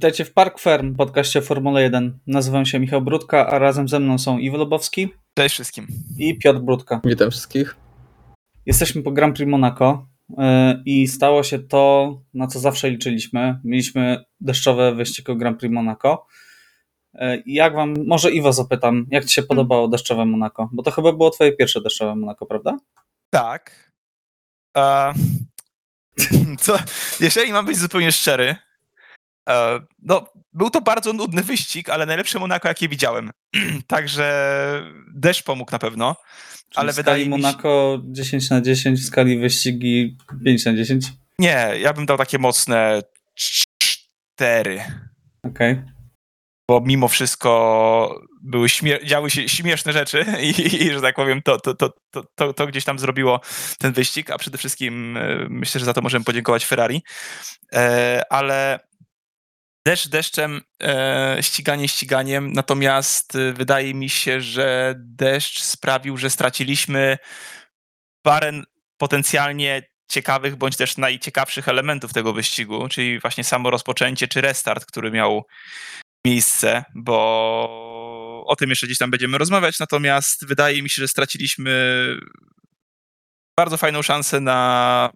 Witajcie w Park Firm, podcaście Formuły 1. Nazywam się Michał Brudka, a razem ze mną są Iwo Lobowski. Cześć wszystkim. I Piotr Brudka. Witam wszystkich. Jesteśmy po Grand Prix Monaco e, i stało się to, na co zawsze liczyliśmy. Mieliśmy deszczowe wyścig o Grand Prix Monaco. E, jak wam, może Iwo zapytam, jak ci się podobało deszczowe Monaco? Bo to chyba było twoje pierwsze deszczowe Monaco, prawda? Tak. Uh, co, jeżeli mam być zupełnie szczery, no, był to bardzo nudny wyścig, ale najlepsze Monaco, jakie widziałem. Także deszcz pomógł na pewno. Czyli ale w wydaje skali mi się... Monaco 10 na 10, w skali wyścigi 5 na 10? Nie, ja bym dał takie mocne 4. Okej. Okay bo mimo wszystko były śmier- działy się śmieszne rzeczy i, i, że tak powiem, to, to, to, to, to gdzieś tam zrobiło ten wyścig, a przede wszystkim e, myślę, że za to możemy podziękować Ferrari. E, ale deszcz deszczem, e, ściganie ściganiem, natomiast wydaje mi się, że deszcz sprawił, że straciliśmy parę potencjalnie ciekawych bądź też najciekawszych elementów tego wyścigu, czyli właśnie samo rozpoczęcie czy restart, który miał miejsce, bo o tym jeszcze gdzieś tam będziemy rozmawiać, natomiast wydaje mi się, że straciliśmy bardzo fajną szansę na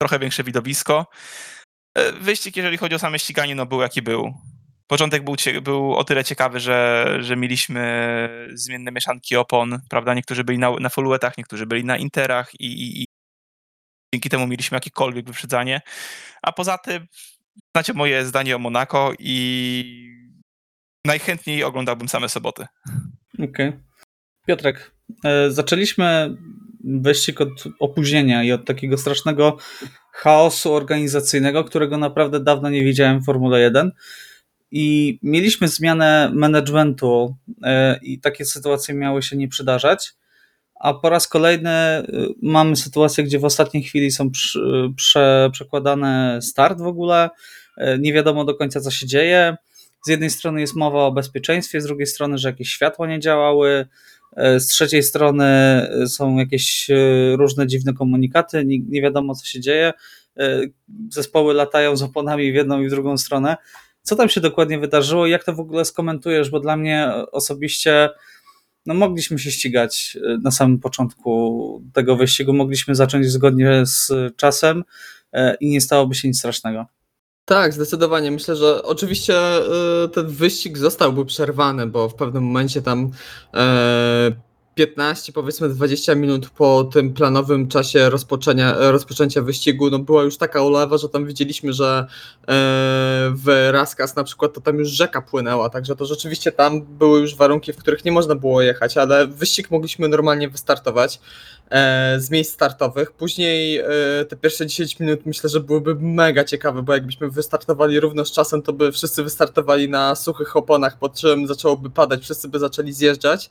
trochę większe widowisko. E, wyścig, jeżeli chodzi o same ściganie, no był jaki był. Początek był, był o tyle ciekawy, że, że mieliśmy zmienne mieszanki opon, prawda? Niektórzy byli na, na Folluetach, niektórzy byli na Interach i, i, i dzięki temu mieliśmy jakiekolwiek wyprzedzanie. A poza tym, znacie moje zdanie o Monako i najchętniej oglądałbym same soboty. Okej. Okay. Piotrek, e, zaczęliśmy wyścig od opóźnienia i od takiego strasznego chaosu organizacyjnego, którego naprawdę dawno nie widziałem w Formule 1. I mieliśmy zmianę managementu e, i takie sytuacje miały się nie przydarzać. A po raz kolejny e, mamy sytuację, gdzie w ostatniej chwili są prze, przekładane start w ogóle. Nie wiadomo do końca, co się dzieje z jednej strony jest mowa o bezpieczeństwie, z drugiej strony, że jakieś światła nie działały, e, z trzeciej strony e, są jakieś e, różne dziwne komunikaty, nie, nie wiadomo co się dzieje, zespoły latają z oponami w jedną i w drugą stronę. Co tam się dokładnie wydarzyło i jak to w ogóle skomentujesz, bo dla mnie osobiście no mogliśmy się ścigać na samym początku tego wyścigu, mogliśmy zacząć zgodnie z czasem i nie stałoby się nic strasznego. Tak, zdecydowanie. Myślę, że oczywiście y, ten wyścig zostałby przerwany, bo w pewnym momencie tam e, 15, powiedzmy 20 minut po tym planowym czasie rozpoczęcia, rozpoczęcia wyścigu, no była już taka ulewa, że tam widzieliśmy, że e, w Raskas na przykład to tam już rzeka płynęła, także to rzeczywiście tam były już warunki, w których nie można było jechać, ale wyścig mogliśmy normalnie wystartować e, z miejsc startowych. Później e, te pierwsze 10 minut myślę, że byłyby mega ciekawe, bo jakbyśmy wystartowali równo z czasem, to by wszyscy wystartowali na suchych oponach, po czym zaczęłoby padać, wszyscy by zaczęli zjeżdżać.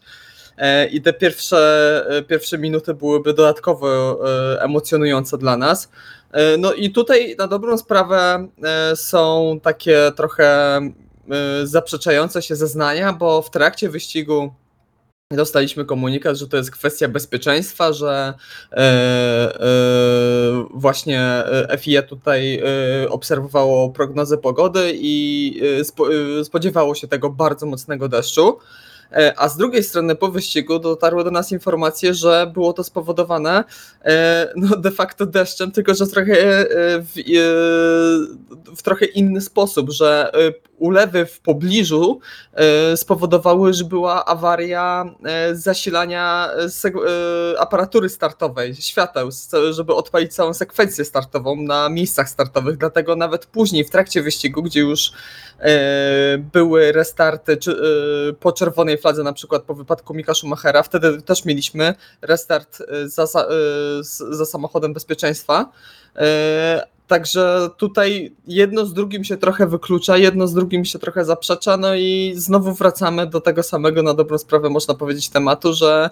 E, i te pierwsze, e, pierwsze minuty byłyby dodatkowo e, emocjonujące dla nas. No i tutaj na dobrą sprawę są takie trochę zaprzeczające się zeznania, bo w trakcie wyścigu dostaliśmy komunikat, że to jest kwestia bezpieczeństwa, że właśnie FIA tutaj obserwowało prognozę pogody i spodziewało się tego bardzo mocnego deszczu. E, a z drugiej strony po wyścigu dotarły do nas informacje, że było to spowodowane e, no de facto deszczem, tylko że trochę e, w, w trochę inny sposób, że ulewy w pobliżu spowodowały, że była awaria zasilania aparatury startowej, świateł, żeby odpalić całą sekwencję startową na miejscach startowych. Dlatego nawet później, w trakcie wyścigu, gdzie już były restarty po czerwonej fladze, na przykład po wypadku Mika Schumachera, wtedy też mieliśmy restart za, za samochodem bezpieczeństwa. Y, także tutaj jedno z drugim się trochę wyklucza, jedno z drugim się trochę zaprzecza, no i znowu wracamy do tego samego, na dobrą sprawę można powiedzieć, tematu, że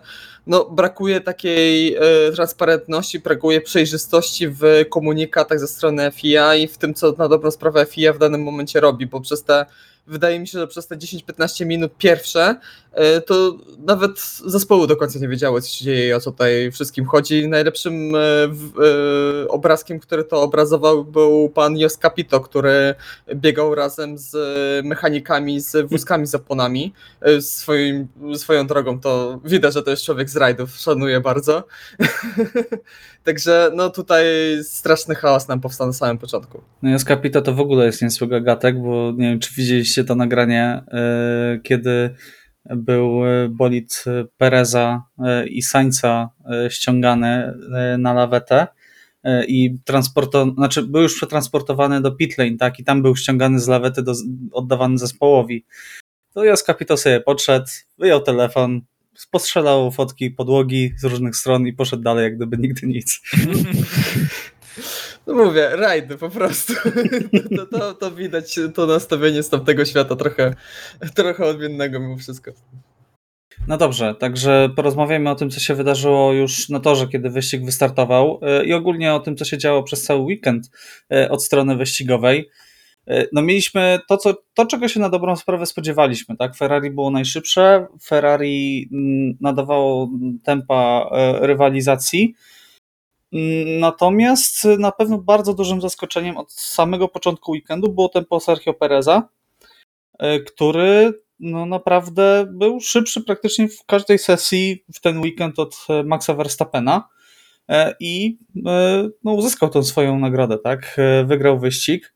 no, brakuje takiej transparentności, brakuje przejrzystości w komunikatach ze strony FIA i w tym, co na dobrą sprawę FIA w danym momencie robi, bo przez te wydaje mi się, że przez te 10-15 minut pierwsze e, to nawet zespoły do końca nie wiedziały, co się dzieje i o co tutaj wszystkim chodzi. Najlepszym e, e, obrazkiem, który to obrazował był pan Jos Capito, który biegał razem z mechanikami, z wózkami z oponami. Swoim, swoją drogą to widać, że to jest człowiek z rajdów, szanuję bardzo. Także no tutaj straszny chaos nam powstał na samym początku. No i Capita to w ogóle jest niezły gagatek, bo nie wiem, czy widzieliście to nagranie, e, kiedy był e, bolid Pereza e, i Sańca ściągany na lawetę i transporto, znaczy był już przetransportowany do pitlane, tak, i tam był ściągany z lawety, do, oddawany zespołowi. To Jos Capito sobie podszedł, wyjął telefon, postrzelał fotki podłogi z różnych stron i poszedł dalej, jak gdyby nigdy nic. No mówię, rajdy po prostu. To, to, to widać to nastawienie z tamtego świata trochę, trochę odmiennego mimo wszystko. No dobrze, także porozmawiajmy o tym, co się wydarzyło już na torze, kiedy wyścig wystartował y, i ogólnie o tym, co się działo przez cały weekend y, od strony wyścigowej. Y, No mieliśmy to, co, to, czego się na dobrą sprawę spodziewaliśmy, tak? Ferrari było najszybsze, Ferrari mm, nadawało tempa rywalizacji, Natomiast na pewno bardzo dużym zaskoczeniem od samego początku weekendu było tempo Sergio Pereza, y, który no naprawdę był szybszy praktycznie w każdej sesji w ten weekend od e, Maxa Verstappena e, i e, no, uzyskał tą swoją nagrodę, tak? Wygrał wyścig.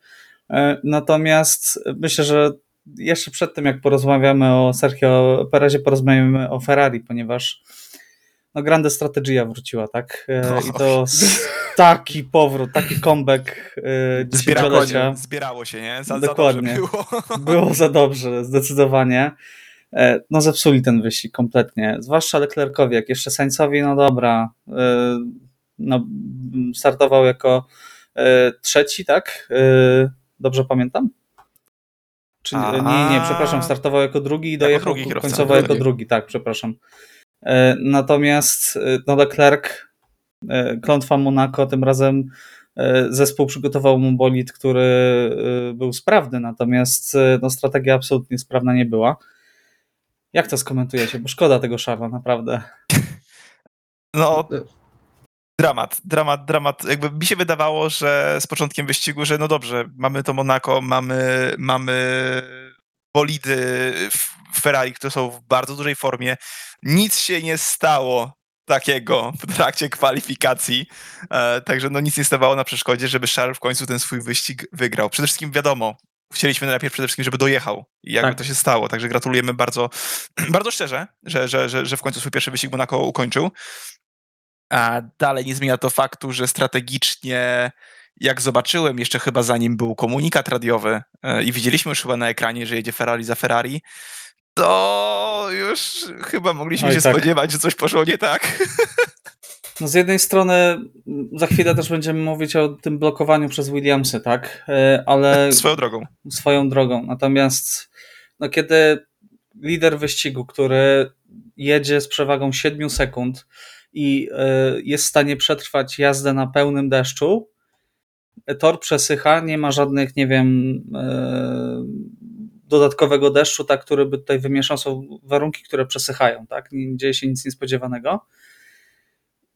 Natomiast myślę, że jeszcze przed tym, jak porozmawiamy o Sergio Perezie, porozmawiamy o Ferrari, ponieważ no Grande Strategia wróciła, tak? E, I to taki powrót, taki comeback e, Zbierało dziesięciolecia. się, zbierało się, nie? Za, Dokładnie. Za dobrze było. Było za dobrze, zdecydowanie. E, No zepsuli ten wyścig kompletnie, zwłaszcza Leclercowi, jak jeszcze Sainzowi, no dobra, no, startował jako trzeci, tak? Dobrze pamiętam? Czy, nie, nie, przepraszam, startował jako drugi i dojechał końcowo jako drugi, tak, przepraszam. E, Natomiast e, no Leclerc, e, klątwa Monaco, tym razem zespół przygotował mu bolid, który był sprawny, natomiast no, strategia absolutnie sprawna nie była. Jak to skomentujecie? Bo szkoda tego Szarla, naprawdę. No, dramat, dramat, dramat. Jakby mi się wydawało, że z początkiem wyścigu, że no dobrze, mamy to Monaco, mamy, mamy bolidy w Ferrari, które są w bardzo dużej formie. Nic się nie stało takiego w trakcie kwalifikacji, e, także no nic nie stawało na przeszkodzie, żeby Charles w końcu ten swój wyścig wygrał. Przede wszystkim wiadomo, chcieliśmy najpierw przede wszystkim, żeby dojechał i jakby Tak. to się stało, także gratulujemy bardzo, bardzo szczerze, że, że, że, że w końcu swój pierwszy wyścig Monaco ukończył. A dalej nie zmienia to faktu, że strategicznie, jak zobaczyłem jeszcze chyba zanim był komunikat radiowy e, i widzieliśmy już chyba na ekranie, że jedzie Ferrari za Ferrari, to już chyba mogliśmy Oj, się tak. spodziewać, że coś poszło nie tak. No z jednej strony m, za chwilę też będziemy mówić o tym blokowaniu przez Williamsy, tak? E, Ale Swoją drogą. swoją drogą. Natomiast no, kiedy lider wyścigu, który jedzie z przewagą 7 sekund i y, jest w stanie przetrwać jazdę na pełnym deszczu, tor przesycha, nie ma żadnych, nie wiem, y, dodatkowego deszczu, tak, który by tutaj wymieszał, są warunki, które przesychają, tak, nie dzieje się nic niespodziewanego.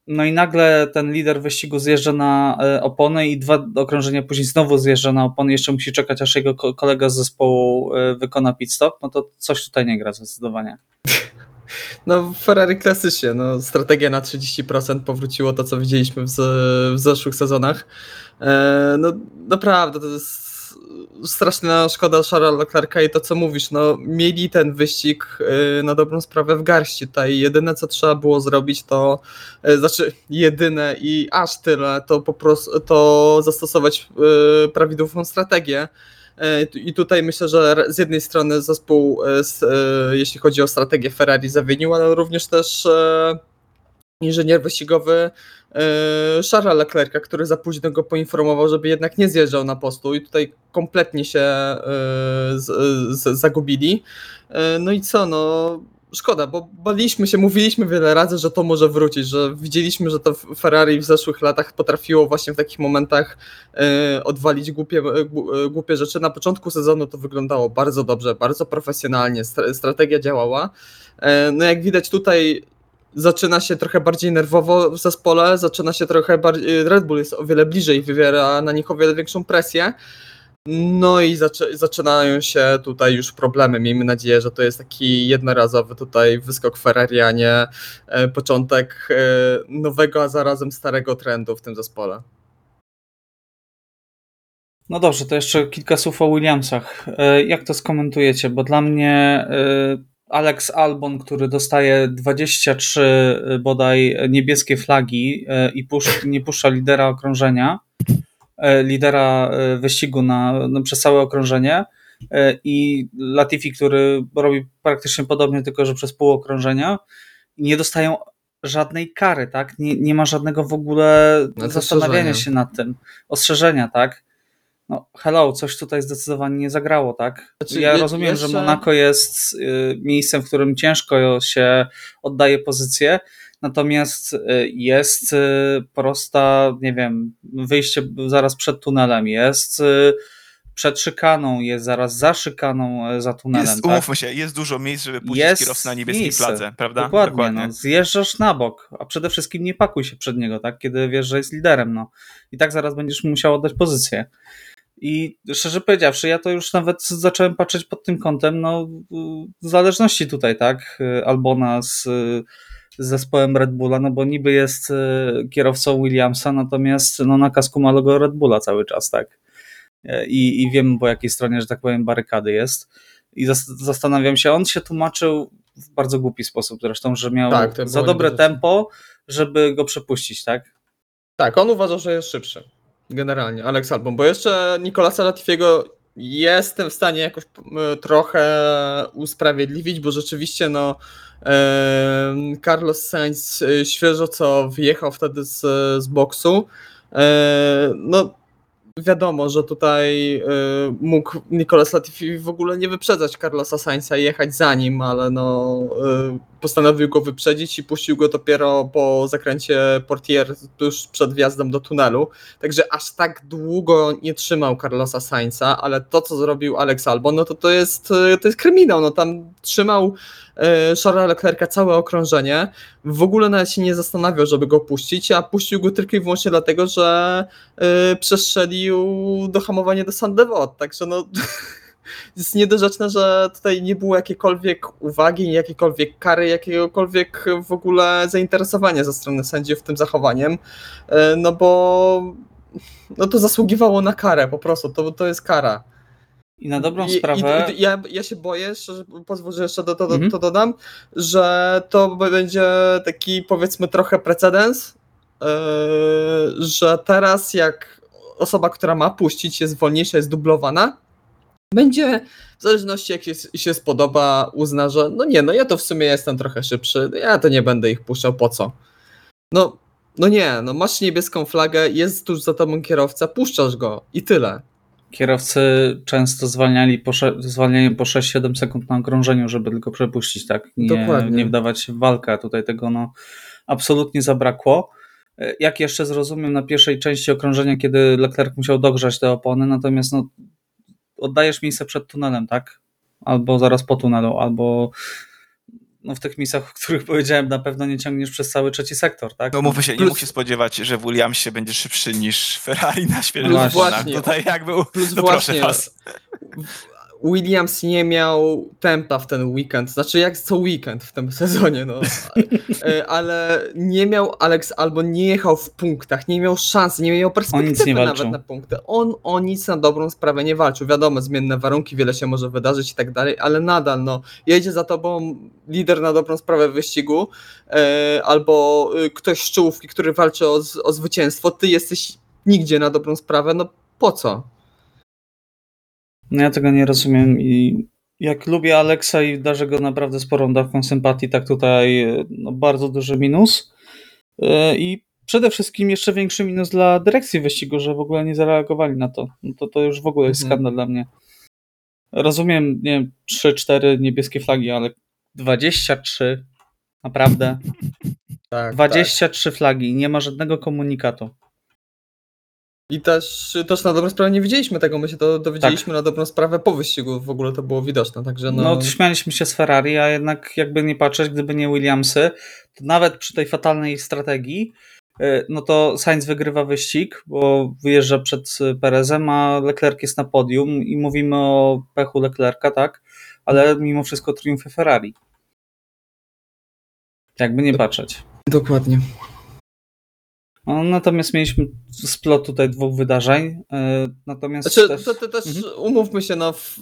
No i nagle ten lider wyścigu zjeżdża na e, opony i dwa okrążenia później znowu zjeżdża na opony, jeszcze musi czekać, aż jego ko- kolega z zespołu e, wykona pit stop, no to coś tutaj nie gra zdecydowanie. No Ferrari klasycznie, no strategia na 30% powróciło to, co widzieliśmy w, w zeszłych sezonach. E, no naprawdę, to jest straszna szkoda Charlesa Leclerca i to, co mówisz, no mieli ten wyścig e, na dobrą sprawę w garści tutaj. Jedyne, co trzeba było zrobić, to e, znaczy jedyne i aż tyle, to po prostu to zastosować prawidłową strategię. I tutaj myślę, że z jednej strony zespół, jeśli chodzi o strategię Ferrari, zawinił, ale również też inżynier wyścigowy e, Charlesa Leclerca, który za późno go poinformował, żeby jednak nie zjeżdżał na postu i tutaj kompletnie się e, z, z, zagubili. E, No i co, no szkoda, bo baliśmy się, mówiliśmy wiele razy, że to może wrócić, że widzieliśmy, że to Ferrari w zeszłych latach potrafiło właśnie w takich momentach odwalić głupie, gł- głupie rzeczy. Na początku sezonu to wyglądało bardzo dobrze, bardzo profesjonalnie, stra- strategia działała. No jak widać tutaj zaczyna się trochę bardziej nerwowo w zespole, zaczyna się trochę bardziej, Red Bull jest o wiele bliżej, wywiera na nich o wiele większą presję. No i zaczy, zaczynają się tutaj już problemy. Miejmy nadzieję, że to jest taki jednorazowy tutaj wyskok Ferrari, a nie e, początek e, nowego, a zarazem starego trendu w tym zespole. No dobrze, to jeszcze kilka słów o Williamsach. E, Jak to skomentujecie? Bo dla mnie Alex Albon, który dostaje 23 bodaj niebieskie flagi e, i pusz, nie puszcza lidera okrążenia, e, lidera wyścigu na, no, przez całe okrążenie i Latifi, który robi praktycznie podobnie, tylko że przez pół okrążenia nie dostają żadnej kary, tak? Nie, nie ma żadnego w ogóle No zastanawiania się nad tym, ostrzeżenia, tak? No, hello, coś tutaj zdecydowanie nie zagrało, tak? Znaczy, ja je- rozumiem, że jeszcze- Monako jest y, miejscem, w którym ciężko się oddaje pozycję, natomiast y, jest y, prosta, nie wiem, wyjście zaraz przed tunelem, jest przed szykaną, jest zaraz za szykaną, za tunelem, Jest, tak? umówmy się, jest dużo miejsc, żeby puścić Jest kierowcę na niebieskiej miejsce. fladze, prawda? Dokładnie, No, zjeżdżasz na bok, a przede wszystkim nie pakuj się przed niego, tak, kiedy wiesz, że jest liderem, no. I tak zaraz będziesz musiał oddać pozycję. I szczerze powiedziawszy, ja to już nawet zacząłem patrzeć pod tym kątem, no, w zależności tutaj, tak, Albona z, z zespołem Red Bulla, no bo niby jest e, kierowcą Williamsa, natomiast no, na kasku ma logo Red Bulla cały czas, tak. E, I, I wiemy po jakiej stronie, że tak powiem, barykady jest. I zas- zastanawiam się, on się tłumaczył w bardzo głupi sposób zresztą, że miał Tak, za dobre tempo, żeby go przepuścić, tak? Tak, on uważa, że jest szybszy. Generalnie, Alex Albon, bo jeszcze Nicolasa Latifiego jestem w stanie jakoś e, trochę usprawiedliwić, bo rzeczywiście no e, Carlos Sainz e, świeżo co wyjechał wtedy z, z boksu. No wiadomo, że tutaj mógł Nicolas Latifi w ogóle nie wyprzedzać Carlosa Sainza i jechać za nim, ale no postanowił go wyprzedzić i puścił go dopiero po zakręcie portier tuż przed wjazdem do tunelu. Także aż tak długo nie trzymał Carlosa Sainza, ale to co zrobił Alex Albon, no to to jest, to jest kryminał. No tam trzymał e, Charlesa Leclerca całe okrążenie. W ogóle nawet się nie zastanawiał, żeby go puścić, a puścił go tylko i wyłącznie dlatego, że e, przestrzelił dohamowanie do Sandevot. Także no jest niedorzeczne, że tutaj nie było jakiejkolwiek uwagi, jakiejkolwiek kary, jakiegokolwiek w ogóle zainteresowania ze strony sędziów tym zachowaniem, e, no bo no to zasługiwało na karę po prostu, to, to jest kara. I na dobrą I- sprawę. I, ja, ja się boję, szczerze, pozwól, że jeszcze Mhm. to dodam, że to będzie taki powiedzmy trochę precedens, yy, że teraz jak osoba, która ma puścić jest wolniejsza, jest dublowana, będzie w zależności jak się, się spodoba, uzna, że no nie, no ja to w sumie jestem trochę szybszy, ja to nie będę ich puszczał, po co? No, no nie, no masz niebieską flagę, jest tuż za tobą kierowca, puszczasz go i tyle. Kierowcy często zwalniali po, zwalniają po 6-7 sekund na okrążeniu, żeby tylko przepuścić, tak? Nie, Dokładnie. nie wdawać się w walkę, a tutaj tego no, absolutnie zabrakło. E, Jak jeszcze zrozumiem na pierwszej części okrążenia, kiedy Leclerc musiał dogrzać te opony, natomiast no, oddajesz miejsce przed tunelem, tak? Albo zaraz po tunelu, albo no, w tych miejscach, o których powiedziałem, na pewno nie ciągniesz przez cały trzeci sektor, tak? No mówmy się, nie Plus- mógł się spodziewać, że w Williamsie będzie szybszy niż Ferrari na właśnie. Tutaj jak był, Plus no właśnie, proszę was. Williams nie miał tempa w ten weekend, znaczy jak co weekend w tym sezonie, no. E, Ale nie miał Alex albo nie jechał w punktach, nie miał szans, nie miał perspektywy nie nawet na punkty. On o nic na dobrą sprawę nie walczył. Wiadomo, zmienne warunki, wiele się może wydarzyć i tak dalej, ale nadal, no, jedzie za tobą lider na dobrą sprawę w wyścigu e, albo e, ktoś z czołówki, który walczy o, o zwycięstwo, ty jesteś nigdzie na dobrą sprawę, no po co? No ja tego nie rozumiem i jak lubię Alexa i darzę go naprawdę sporą dawką sympatii, tak tutaj e, no, bardzo duży minus. E, I przede wszystkim jeszcze większy minus dla dyrekcji wyścigu, że w ogóle nie zareagowali na to. No to, to już w ogóle jest Mhm. skandal dla mnie. Rozumiem, nie wiem, 3-4 niebieskie flagi, ale 23. Naprawdę. Tak, 23 flagi i nie ma żadnego komunikatu. I też, też na dobrą sprawę nie widzieliśmy tego, my się to dowiedzieliśmy na dobrą sprawę po wyścigu, w ogóle to było widoczne, także no... No, śmialiśmy się z Ferrari, a jednak jakby nie patrzeć, gdyby nie Williamsy, to nawet przy tej fatalnej strategii, y, no to Sainz wygrywa wyścig, bo wyjeżdża przed Perezem, a Leclerc jest na podium i mówimy o pechu Leclerca, tak? Ale mimo wszystko triumfy Ferrari. Jakby nie patrzeć. Dokładnie. No, natomiast mieliśmy splot tutaj dwóch wydarzeń. y, Natomiast Znaczy, też... to, to też Mhm. umówmy się, no, w,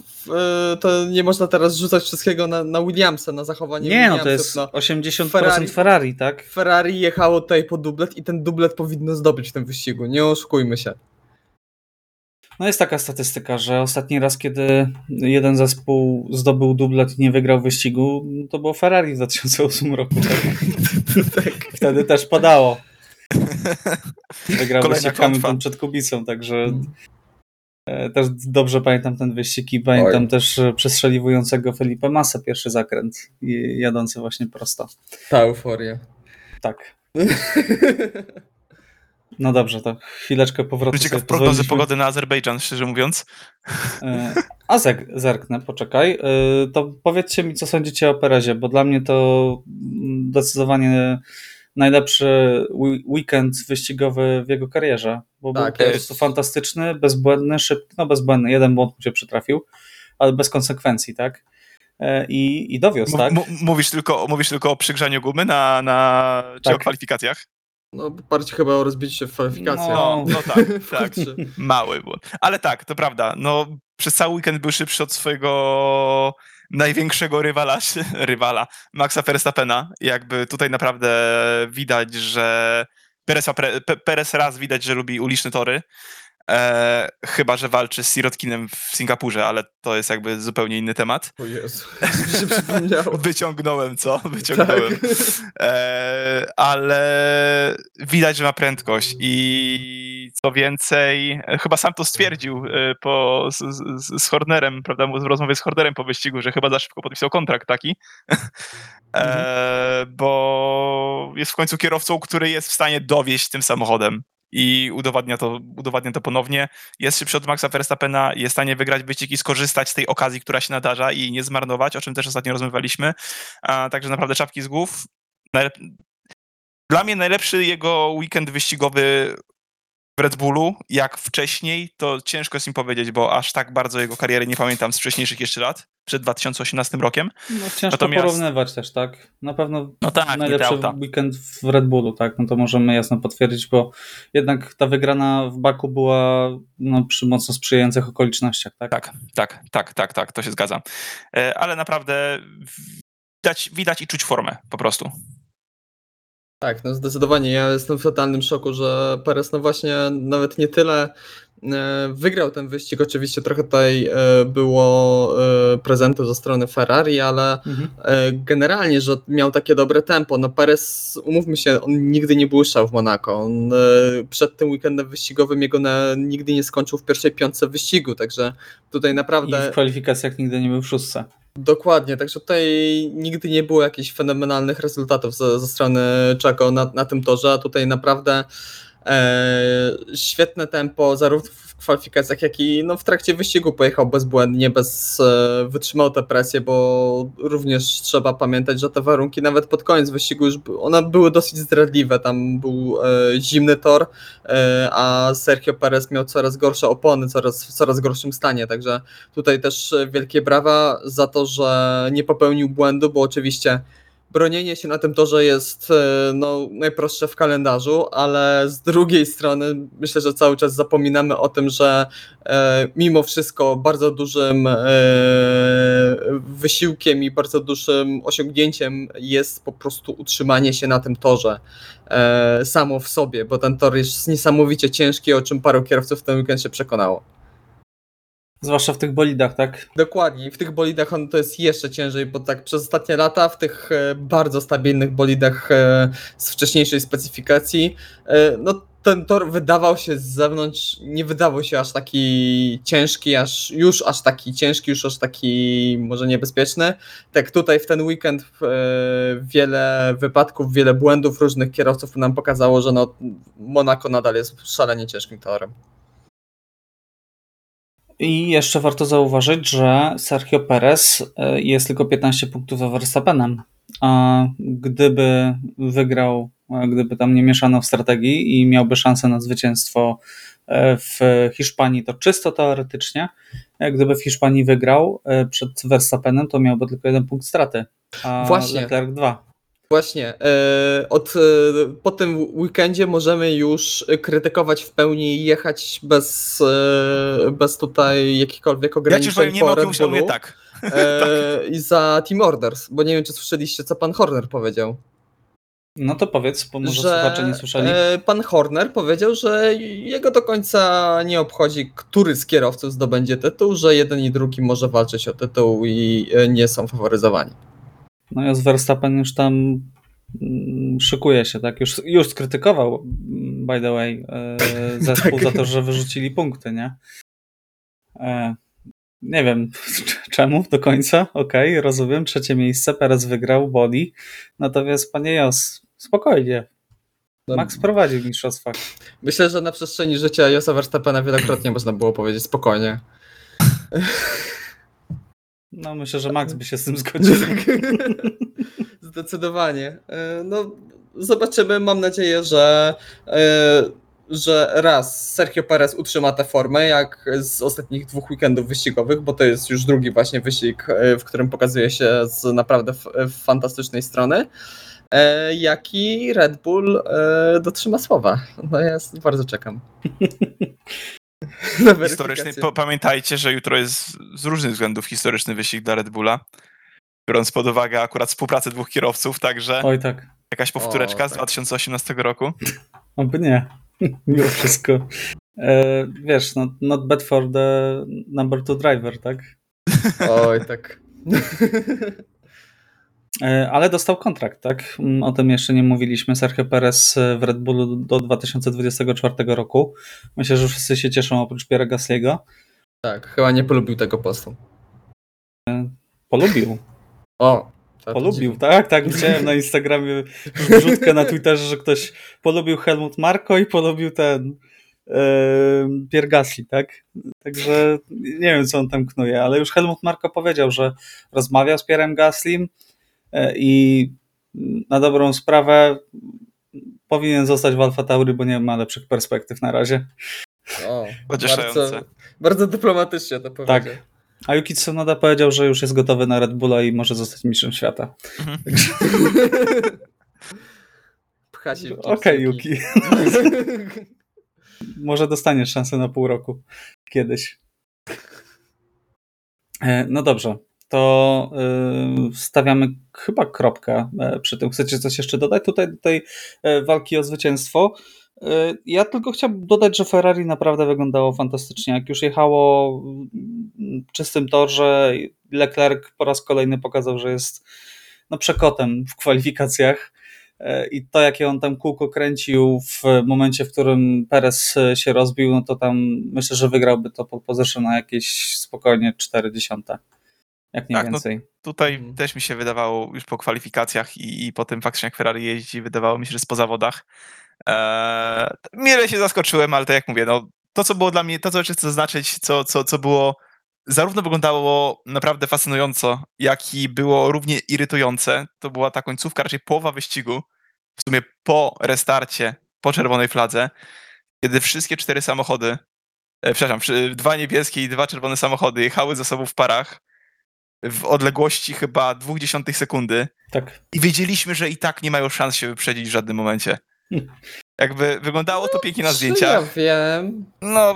to nie można teraz rzucać wszystkiego na, na Williamsa, na zachowanie Nie, no to jest no. 80% Ferrari- Ferrari, tak? Ferrari jechało tutaj po dublet i ten dublet powinno zdobyć w tym wyścigu, nie oszukujmy się. No jest taka statystyka, że ostatni raz, kiedy jeden zespół zdobył dublet i nie wygrał wyścigu, to było Ferrari w 2008 roku. Tak? Wtedy też padało. Wygrał Kolejna wyścig przed Kubicą, także e, też dobrze pamiętam ten wyścig i pamiętam Oj. też e, przestrzeliwującego Felipe Massa pierwszy zakręt i jadący właśnie prosto. Ta euforia. Tak. No dobrze, to chwileczkę powrotu Ciekaw prognozy pogody na Azerbejdżan, szczerze mówiąc. E, A zerk, zerknę, poczekaj. To powiedzcie mi, co sądzicie o Perezie, bo dla mnie to mm, zdecydowanie najlepszy weekend wyścigowy w jego karierze, bo Tak, był po prostu fantastyczny, bezbłędny, szybki, no bezbłędny, jeden błąd mu się przytrafił, ale bez konsekwencji, tak? E, I, i dowiózł, tak? m- mówisz, tylko, mówisz tylko o przygrzaniu gumy na, na czy Tak. o kwalifikacjach? No, bardziej chyba o rozbicie się w kwalifikacjach. No. No, tak, tak. Mały błąd. Ale tak, to prawda. No, przez cały weekend był szybszy od swojego największego rywala, rywala Maxa Verstappena. Jakby tutaj naprawdę widać, że Perez, Perez raz widać, że lubi uliczne tory. E, chyba, że walczy z Sirotkinem w Singapurze, ale to jest jakby zupełnie inny temat. O Jezu, się przypomniało. Wyciągnąłem, co? Wyciągnąłem. Tak. E, ale widać, że ma prędkość i co więcej, e, chyba sam to stwierdził e, po, z, z, z Hornerem, prawda, w rozmowie z Hornerem po wyścigu, że chyba za szybko podpisał kontrakt taki, e, bo jest w końcu kierowcą, który jest w stanie dowieść tym samochodem i udowadnia to, udowadnia to ponownie. Jest szybszy od Maxa Verstappena, jest w stanie wygrać wyścig i skorzystać z tej okazji, która się nadarza i nie zmarnować, o czym też ostatnio rozmawialiśmy. A, także naprawdę czapki z głów. Dla mnie najlepszy jego weekend wyścigowy w Red Bullu, jak wcześniej, to ciężko jest mi powiedzieć, bo aż tak bardzo jego kariery nie pamiętam z wcześniejszych jeszcze lat, przed 2018 rokiem. No, ciężko Natomiast- porównywać też, tak? Na pewno No tak, najlepszy weekend w Red Bullu, tak? No to możemy jasno potwierdzić, bo jednak ta wygrana w Baku była no, przy mocno sprzyjających okolicznościach, tak? Tak, tak, tak, tak, tak, to się zgadza. E, Ale naprawdę widać, widać i czuć formę po prostu. Tak, no zdecydowanie. Ja jestem w totalnym szoku, że Perez no właśnie nawet nie tyle e, wygrał ten wyścig. Oczywiście trochę tutaj e, było e, prezentu ze strony Ferrari, ale Mhm. generalnie, że miał takie dobre tempo. No Perez, umówmy się, on nigdy nie błyszczał w Monako. On przed tym weekendem wyścigowym jego na, nigdy nie skończył w pierwszej piątce wyścigu, także tutaj I naprawdę w kwalifikacjach nigdy nie był w szóstce. Dokładnie, także tutaj nigdy nie było jakichś fenomenalnych rezultatów ze, ze strony Czeko na, na tym torze, a tutaj naprawdę e, świetne tempo, zarówno kwalifikacjach, jak i no, w trakcie wyścigu pojechał bezbłędnie, bez, e, wytrzymał tę presję, bo również trzeba pamiętać, że te warunki nawet pod koniec wyścigu już one były dosyć zdradliwe, tam był e, zimny tor, e, a Sergio Perez miał coraz gorsze opony, coraz, w coraz gorszym stanie, także Tutaj też e, wielkie brawa za to, że nie popełnił błędu, bo oczywiście bronienie się na tym torze jest e, no, najprostsze w kalendarzu, ale z drugiej strony myślę, że cały czas zapominamy o tym, że e, mimo wszystko bardzo dużym e, wysiłkiem i bardzo dużym osiągnięciem jest po prostu utrzymanie się na tym torze samo w sobie, bo ten tor jest niesamowicie ciężki, o czym paru kierowców w ten weekend się przekonało. Zwłaszcza w tych bolidach, tak? Dokładnie, w tych bolidach on to jest jeszcze ciężej, bo tak przez ostatnie lata w tych e, bardzo stabilnych bolidach e, z wcześniejszej specyfikacji, e, no ten tor wydawał się z zewnątrz, nie wydawał się aż taki ciężki, aż już aż taki ciężki, już aż taki może niebezpieczny. Tak tutaj w ten weekend wiele wypadków, wiele błędów różnych kierowców nam pokazało, że no, Monaco nadal jest szalenie ciężkim torem. I jeszcze warto zauważyć, że Sergio Perez e, jest tylko 15 punktów za Verstappenem. A gdyby wygrał, e, gdyby tam nie mieszano w strategii i miałby szansę na zwycięstwo e, w Hiszpanii, to czysto teoretycznie, gdyby w Hiszpanii wygrał przed Verstappenem, to miałby tylko jeden punkt straty, a Właśnie. Leclerc dwa. Właśnie, e, od, e, po tym weekendzie możemy już krytykować w pełni i jechać bez, e, bez tutaj jakichkolwiek Ja ci ograniczeń już powiem, nie mnie Bullu. tak. E, I za Team Orders, bo nie wiem, czy słyszeliście, co pan Horner powiedział. No to powiedz, bo może słuchacze nie słyszeli. pan Horner powiedział, że jego do końca nie obchodzi, który z kierowców zdobędzie tytuł, że jeden i drugi może walczyć o tytuł i nie są faworyzowani. No z Verstappen już tam mm, szykuje się, tak? Już, już skrytykował, mm, by the way, e, zespół Tak. za to, że wyrzucili punkty, nie? E, nie wiem czemu do końca, okej, rozumiem, trzecie miejsce, Perez wygrał, body, natomiast panie Jos, spokojnie, No, Max prowadził w mistrzostwach. Myślę, że na przestrzeni życia Josa Verstappena wielokrotnie można było powiedzieć spokojnie. No myślę, że Max by się z tym zgodził. Zdecydowanie. E, No, zobaczymy. Mam nadzieję, że, e, że raz Sergio Perez utrzyma tę formę, jak z ostatnich dwóch weekendów wyścigowych, bo to jest już drugi właśnie wyścig, e, w którym pokazuje się z naprawdę fantastycznej strony. e, Jak i Red Bull dotrzyma słowa. No ja bardzo czekam. Historyczny. Po, pamiętajcie, że jutro jest z różnych względów historyczny wyścig dla Red Bulla. Biorąc pod uwagę akurat współpracę dwóch kierowców, także Oj tak, jakaś powtóreczka O, z tak. 2018 roku. oby nie, mimo wszystko. E, wiesz, no, not bad for the number two driver, tak? Oj, tak. E, Ale dostał kontrakt, tak? Mm, O tym jeszcze nie mówiliśmy. Sergio Perez e, w Red Bullu do 2024 roku. Myślę, że wszyscy się cieszą oprócz Pierre Gasly'ego. tak, chyba nie polubił tego postu. Polubił. O, Polubił, tak? Tak, widziałem na Instagramie wrzutkę na Twitterze, że ktoś polubił Helmut Marko i polubił ten e, Pierre Gasly, tak? Także nie wiem, co on tam knuje, ale już Helmut Marko powiedział, że rozmawiał z Pierrem Gaslym e, i na dobrą sprawę powinien zostać w Alfa Tauri, bo nie ma lepszych perspektyw na razie. O, Pocieszające. Bardzo, bardzo dyplomatycznie to powiedział. Tak. A Yuki Tsunoda powiedział, że już jest gotowy na Red Bulla i może zostać mistrzem świata. Pcha się Okej, Yuki. Yuki. Może dostaniesz szansę na pół roku. Kiedyś. E, No dobrze. To y, stawiamy chyba kropkę e, przy tym. Chcecie coś jeszcze dodać tutaj do tej e, walki o zwycięstwo? E, Ja tylko chciałbym dodać, że Ferrari naprawdę wyglądało fantastycznie. Jak już jechało czystym torze, Leclerc po raz kolejny pokazał, że jest no, przekotem w kwalifikacjach. I to, jakie on tam kółko kręcił w momencie, w którym Perez się rozbił, no to tam myślę, że wygrałby to po na jakieś spokojnie 40. Jak nie Tak, no więcej. Tutaj Mhm. też mi się wydawało już po kwalifikacjach i, i po tym faktycznie jak Ferrari jeździ, wydawało mi się, że po zawodach. Eee, mile się zaskoczyłem, ale tak jak mówię, no, to co było dla mnie, to co jeszcze chcę zaznaczyć, co, co, co było, zarówno wyglądało naprawdę fascynująco, jak i było równie irytujące, to była ta końcówka, raczej połowa wyścigu, w sumie po restarcie, po czerwonej fladze, kiedy wszystkie cztery samochody, e, przepraszam, dwa niebieskie i dwa czerwone samochody jechały ze sobą w parach, w odległości chyba dwóch dziesiątych sekundy Tak. i wiedzieliśmy, że i tak nie mają szans się wyprzedzić w żadnym momencie. Jakby wyglądało to pięknie na zdjęciach. Ja wiem. No,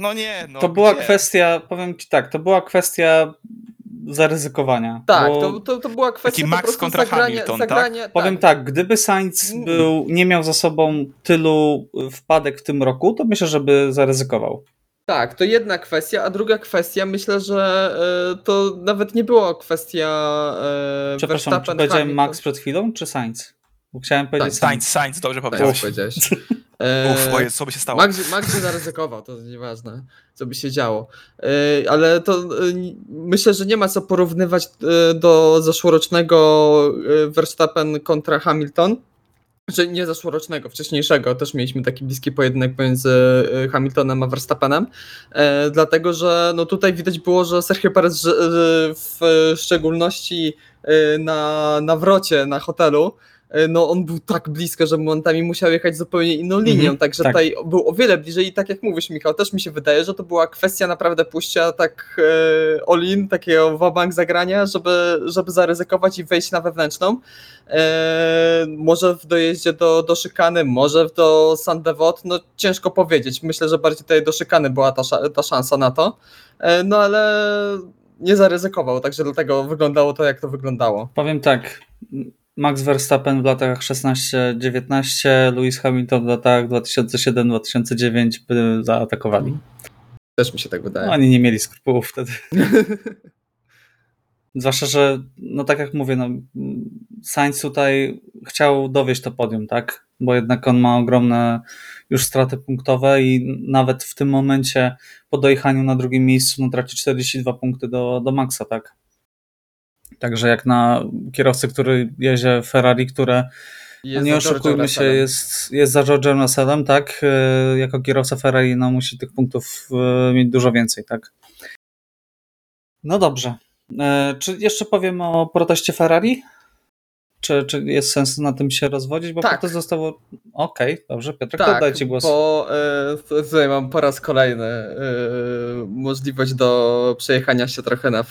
no nie, no to była gdzie? kwestia, powiem ci tak, to była kwestia zaryzykowania. Tak, bo to, to, to była kwestia po Max kontra zagrania, Hamilton, tak? zagrania Powiem tak, gdyby Sainz Mm. był, nie miał za sobą tylu wpadek w tym roku, to myślę, że by zaryzykował. Tak, to jedna kwestia, a druga kwestia, myślę, że e, to nawet nie była kwestia e, Przepraszam, czy powiedziałem Hamilton. Max przed chwilą, czy Sainz? Bo chciałem Tak, powiedzieć Sainz, Sainz, dobrze Sainz powiedziałeś. powiedziałeś. Uf, oje, co by się stało? Max, Max zaryzykował, to nieważne, co by się działo. E, Ale to e, myślę, że nie ma co porównywać e, do zeszłorocznego e, Verstappen kontra Hamilton. Że nie zeszłorocznego, wcześniejszego. Też mieliśmy taki bliski pojedynek pomiędzy e, Hamiltonem a Verstappenem. E, dlatego, że no tutaj widać było, że Sergio Perez e, w szczególności e, na nawrocie na hotelu no on był tak blisko, że momentami musiał jechać zupełnie inną linią, Mhm, także tak. tutaj był o wiele bliżej i tak jak mówisz Michał, też mi się wydaje, że to była kwestia naprawdę pójścia tak e, all-in, takiego wabank zagrania, żeby, żeby zaryzykować i wejść na wewnętrzną. E, może w dojeździe do, do szykany, może do Sandevot, no ciężko powiedzieć, myślę, że bardziej tutaj do szykany była ta, ta szansa na to, e, no ale nie zaryzykował, także dlatego wyglądało to jak to wyglądało. Powiem tak. Max Verstappen w latach 16-19, Lewis Hamilton w latach 2007-2009 by zaatakowali. Też mi się tak wydaje. Oni nie mieli skrupułów wtedy. Zwłaszcza, że no tak jak mówię, no, Sainz tutaj chciał dowieść to podium, tak? Bo jednak on ma ogromne już straty punktowe i nawet w tym momencie po dojechaniu na drugim miejscu no, traci 42 punkty do, do Maxa, tak? Także jak na kierowcę, który jeździ Ferrari, które no Jest nie za oszukujmy się, jest, jest za George'em Russellem, tak? E, Jako kierowca Ferrari no, musi tych punktów e, mieć dużo więcej, tak? No dobrze. E, Czy jeszcze powiem o proteście Ferrari? Czy, czy jest sens na tym się rozwodzić? Bo Tak. protest został. Okej, dobrze, Piotrek, to Tak, daj Ci głos. bo e, tutaj mam po raz kolejny e, możliwość do przejechania się trochę na,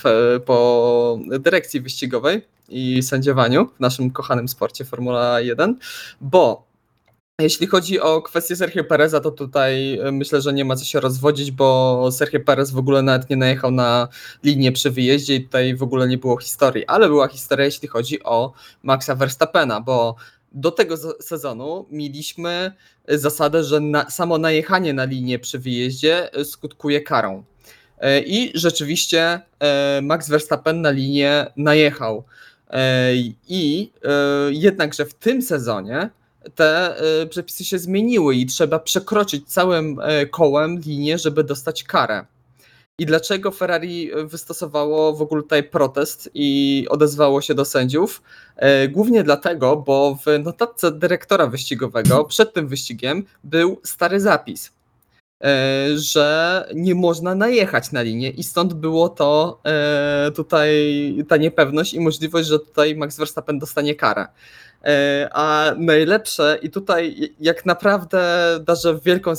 po dyrekcji wyścigowej i sędziowaniu w naszym kochanym sporcie Formula 1, bo jeśli chodzi o kwestię Sergio Pereza, to tutaj e, myślę, że nie ma co się rozwodzić, bo Sergio Perez w ogóle nawet nie najechał na linię przy wyjeździe i tutaj w ogóle nie było historii, ale była historia, jeśli chodzi o Maxa Verstappena, bo do tego sezonu mieliśmy zasadę, że na, samo najechanie na linię przy wyjeździe e, skutkuje karą. E, I rzeczywiście Max Verstappen na linię najechał. I jednakże w tym sezonie te e, przepisy się zmieniły i trzeba przekroczyć całym e, kołem linię, żeby dostać karę. I dlaczego Ferrari wystosowało w ogóle tutaj protest i odezwało się do sędziów? E, Głównie dlatego, bo w notatce dyrektora wyścigowego przed tym wyścigiem był stary zapis, że nie można najechać na linię i stąd było to tutaj ta niepewność i możliwość, że tutaj Max Verstappen dostanie karę. E, A najlepsze, i tutaj jak naprawdę darzę wielką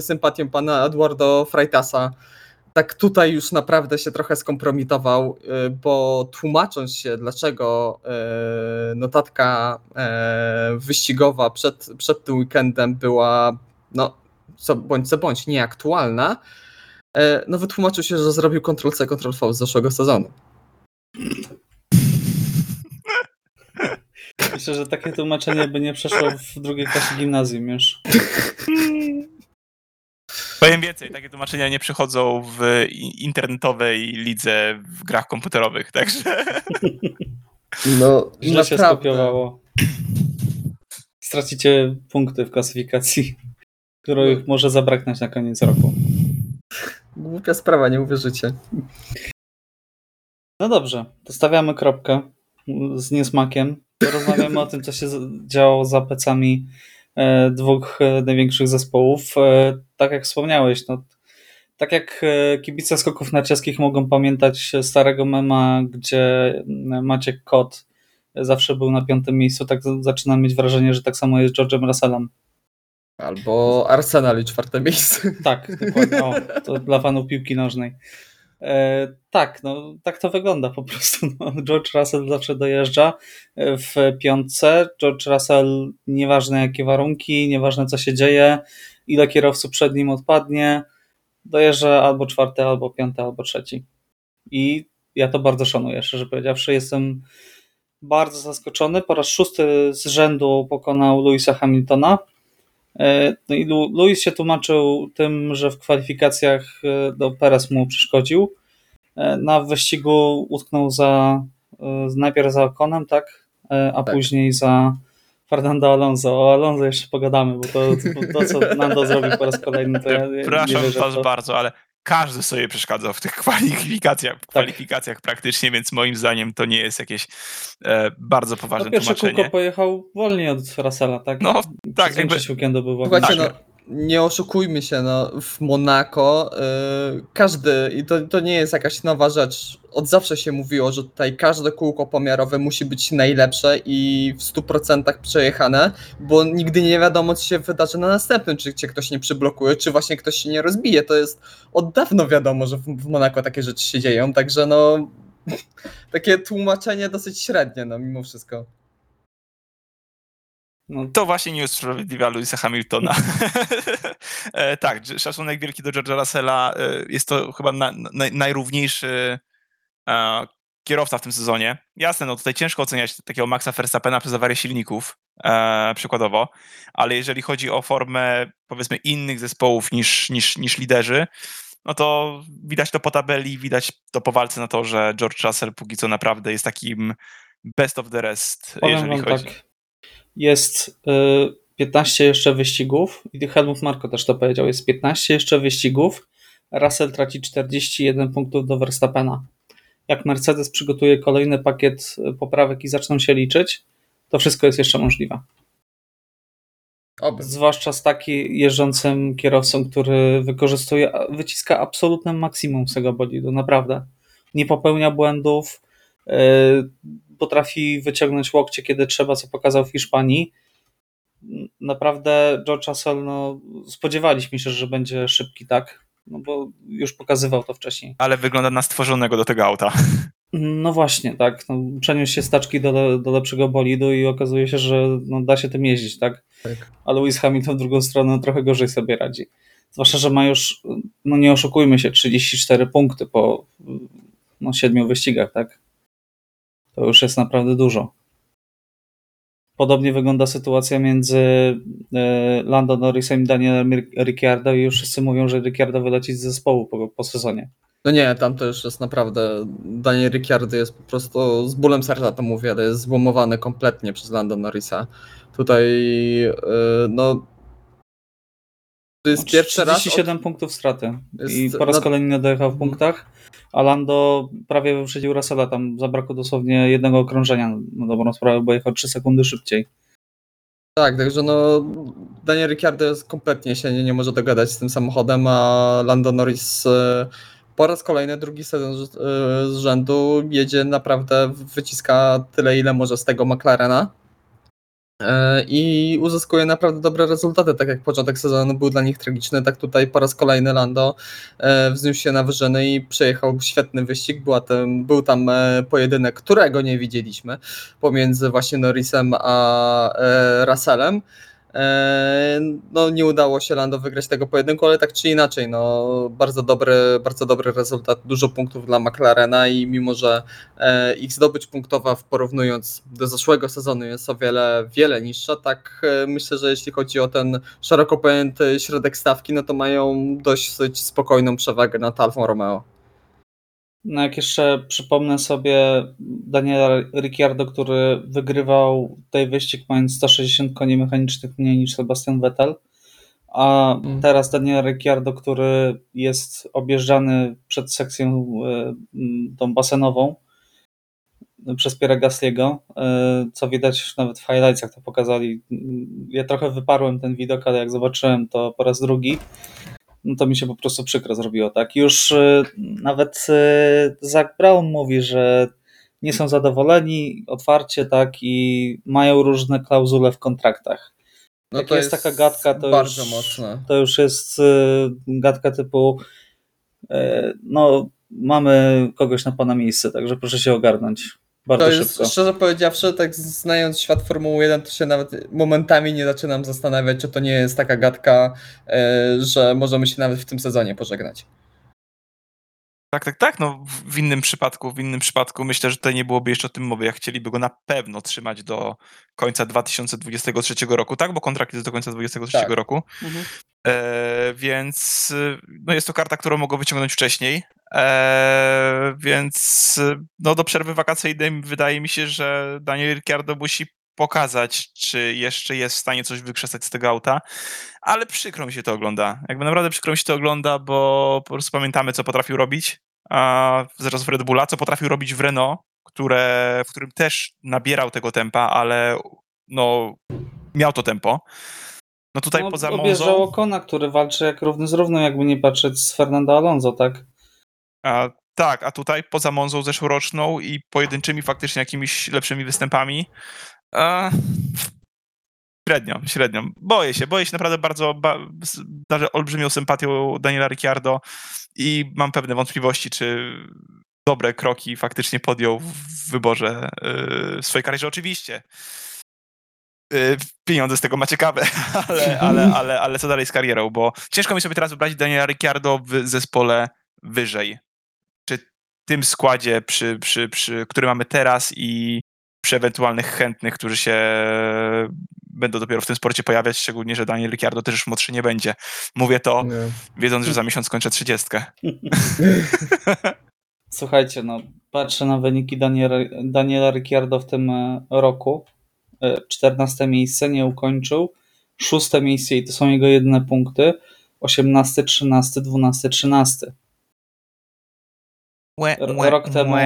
sympatią pana Eduardo Freitasa, tak tutaj już naprawdę się trochę skompromitował, y, bo tłumacząc się, dlaczego y, notatka wyścigowa przed, przed tym weekendem była, no, co bądź co bądź, nieaktualna, no wytłumaczył się, że zrobił Ctrl-C, Ctrl-V z zeszłego sezonu. Myślę, że takie tłumaczenie by nie przeszło w drugiej klasie gimnazjum już. Powiem więcej, takie tłumaczenia nie przychodzą w internetowej lidze w grach komputerowych, także No, Źle się skopiowało. Stracicie punkty w klasyfikacji, których może zabraknąć na koniec roku. Głupia sprawa, nie uwierzycie. No dobrze, to stawiamy kropkę z niesmakiem. Rozmawiamy o tym, co się działo za plecami e, dwóch e, największych zespołów. E, tak jak wspomniałeś, no, tak jak kibice skoków narciarskich mogą pamiętać starego mema, gdzie Maciek Kot zawsze był na piątym miejscu, tak zaczynam mieć wrażenie, że tak samo jest z George'em Russellem. Albo Arsenal i czwarte miejsce. Tak, dokładnie. O, to dla fanów piłki nożnej. E, tak, no tak to wygląda po prostu. No, George Russell zawsze dojeżdża e, w piątce. George Russell, nieważne jakie warunki, nieważne co się dzieje, ile kierowców przed nim odpadnie, dojeżdża albo czwarty, albo piąty, albo trzeci. I ja to bardzo szanuję, szczerze powiedziawszy. Jestem bardzo zaskoczony. Po raz szósty z rzędu pokonał Louisa Hamiltona. E, No i Lu- Luis się tłumaczył tym, że w kwalifikacjach e, do Perez mu przeszkodził. E, Na wyścigu utknął za najpierw za Okonem, tak, a Tak. później za Fernando Alonso. O Alonso jeszcze pogadamy, bo to, to, to co Nando zrobił po raz kolejny, to ja Przepraszam nie wierzę was to. bardzo, ale każdy sobie przeszkadzał w tych kwalifikacjach, Tak. kwalifikacjach praktycznie, więc moim zdaniem to nie jest jakieś e, bardzo No, poważne pierwsze tłumaczenie. kółko pojechał wolniej od Russella, tak? No, tak, jakby, weekendu był wolny. Słuchajcie, Tak. no, nie oszukujmy się, no, w Monako y, każdy, i to, to nie jest jakaś nowa rzecz, od zawsze się mówiło, że tutaj każde kółko pomiarowe musi być najlepsze i w 100% przejechane, bo nigdy nie wiadomo, co się wydarzy na następnym, czy cię ktoś nie przyblokuje, czy właśnie ktoś się nie rozbije. To jest od dawno wiadomo, że w, w Monako takie rzeczy się dzieją, także no, takie tłumaczenie dosyć średnie, no, mimo wszystko. No, to właśnie nie usprawiedliwia Louisa Hamiltona. e, tak, szacunek wielki do George'a Russella. E, jest to chyba na, na, najrówniejszy e, kierowca w tym sezonie. Jasne, no tutaj ciężko oceniać takiego Maxa Verstappena przez awarię silników, e, przykładowo, ale jeżeli chodzi o formę, powiedzmy, innych zespołów niż, niż, niż liderzy, no to widać to po tabeli, widać to po walce na to, że George Russell póki co naprawdę jest takim best of the rest, Powiem jeżeli chodzi. tak. Jest y, 15 jeszcze wyścigów i Helmut Marko też to powiedział. Jest 15 jeszcze wyścigów. Russell traci 41 punktów do Verstappena. Jak Mercedes przygotuje kolejny pakiet y, poprawek i zaczną się liczyć, to wszystko jest jeszcze możliwe. Oby. Zwłaszcza z takim jeżdżącym kierowcą, który wykorzystuje, wyciska absolutne maksimum z tego bolidu, naprawdę. Nie popełnia błędów, yy, potrafi wyciągnąć łokcie, kiedy trzeba, co pokazał w Hiszpanii. Naprawdę George Russell, no, spodziewaliśmy się, że będzie szybki, tak? No bo już pokazywał to wcześniej. Ale wygląda na stworzonego do tego auta. No właśnie, tak. No, przeniósł się z taczki do, do lepszego bolidu i okazuje się, że no, da się tym jeździć, tak? Tak. A Lewis Hamilton w drugą stronę trochę gorzej sobie radzi. Zwłaszcza, że ma już, no nie oszukujmy się, 34 punkty po no, 7 wyścigach, tak? To już jest naprawdę dużo. Podobnie wygląda sytuacja między e, Lando Norrisem i Danielem Ricciardo i już wszyscy mówią, że Ricciardo wyleci z zespołu po, po sezonie. No nie, tam to już jest naprawdę. Daniel Ricciardo jest po prostu z bólem serca to mówię, ale jest złomowany kompletnie przez Lando Norrisa. Tutaj, yy, no. To jest pierwszy raz. Od, 37 punktów straty. I Jest- po raz no- kolejny dojechał w punktach. A Lando prawie wyprzedził Russella. Tam zabrakło dosłownie jednego okrążenia na dobrą sprawę, bo jechał 3 sekundy szybciej. tak, także no. Daniel Ricciardo kompletnie się nie, nie może dogadać z tym samochodem, a Lando Norris. Yy, po raz kolejny, drugi sezon z, yy, z rzędu jedzie naprawdę, wyciska tyle, ile może z tego McLarena. E, i uzyskuje naprawdę dobre rezultaty. Tak jak początek sezonu był dla nich tragiczny, tak tutaj po raz kolejny Lando e, wzniósł się na wyżyny i przejechał świetny wyścig. Była tam, był tam e, pojedynek, którego nie widzieliśmy pomiędzy właśnie Norrisem a Russellem. E, No, nie udało się Lando wygrać tego pojedynku, ale tak czy inaczej, no, bardzo dobry, bardzo dobry rezultat, dużo punktów dla McLarena i mimo, że e, ich zdobycz punktowa porównując do zeszłego sezonu jest o wiele, wiele niższa, tak e, myślę, że jeśli chodzi o ten szeroko pojęty środek stawki, no to mają dość spokojną przewagę nad Alfą Romeo. No jak jeszcze przypomnę sobie Daniela Ricciardo, który wygrywał tej wyścig mając 160 koni mechanicznych mniej niż Sebastian Vettel, a Mm. teraz Daniel Ricciardo, który jest objeżdżany przed sekcją e, tą basenową e, przez Pierre Gasly'ego, e, co widać nawet w highlightsach to pokazali. Ja trochę wyparłem ten widok, ale jak zobaczyłem to po raz drugi, no to mi się po prostu przykro zrobiło, tak? Już y, nawet y, Zach Brown mówi, że nie są zadowoleni otwarcie, tak? I mają różne klauzule w kontraktach. No Jak jest taka gadka, to bardzo już- mocne. To już jest y, gadka typu no, mamy kogoś na pana miejsce, także proszę się ogarnąć. Bardzo To jest, szybko. szczerze powiedziawszy, tak znając świat Formuły 1, to się nawet momentami nie zaczynam zastanawiać, czy to nie jest taka gadka, e, że możemy się nawet w tym sezonie pożegnać. Tak, tak, tak. No, w- innym przypadku, w innym przypadku myślę, że tutaj nie byłoby jeszcze o tym mowy, jak chcieliby go na pewno trzymać do końca 2023 roku, tak? Bo kontrakt jest do końca 2023 Tak. roku. Mhm. E, więc no jest to karta, którą mogą wyciągnąć wcześniej. E, więc no do przerwy wakacyjnej wydaje mi się, że Daniel Ricciardo musi pokazać, czy jeszcze jest w stanie coś wykrzesać z tego auta, ale przykro mi się to ogląda. Jakby naprawdę przykro mi się to ogląda, bo po prostu pamiętamy, co potrafił robić a zaraz w Red Bulla, co potrafił robić w Renault, które, w którym też nabierał tego tempa, ale no, miał to tempo. No tutaj no, poza objeżdżał Monzą... Okona, który walczy jak równy z równym, jakby nie patrzeć z Fernando Alonso, tak? A, tak, a tutaj poza Monzą zeszłoroczną i pojedynczymi faktycznie jakimiś lepszymi występami a, średnio, średnio. Boję się, boję się naprawdę bardzo, ba, darzę olbrzymią sympatią Daniela Ricciardo i mam pewne wątpliwości, czy dobre kroki faktycznie podjął w wyborze yy, swojej karierze. Oczywiście yy, pieniądze z tego ma ciekawe, ale, ale, ale, ale co dalej z karierą, bo ciężko mi sobie teraz wybrać Daniela Ricciardo w zespole wyżej. Tym składzie, przy, przy, przy, który mamy teraz i przy ewentualnych chętnych, którzy się będą dopiero w tym sporcie pojawiać, szczególnie, że Daniel Ricciardo też już młodszy nie będzie. Mówię to, nie. wiedząc, że za miesiąc kończę trzydziestkę. Słuchajcie, no patrzę na wyniki Daniela, Daniela Ricciardo w tym e, roku. 14 miejsce nie ukończył, szóste miejsce i to są jego jedyne punkty. 18, 13, 12, 13. Łe, łe, rok temu,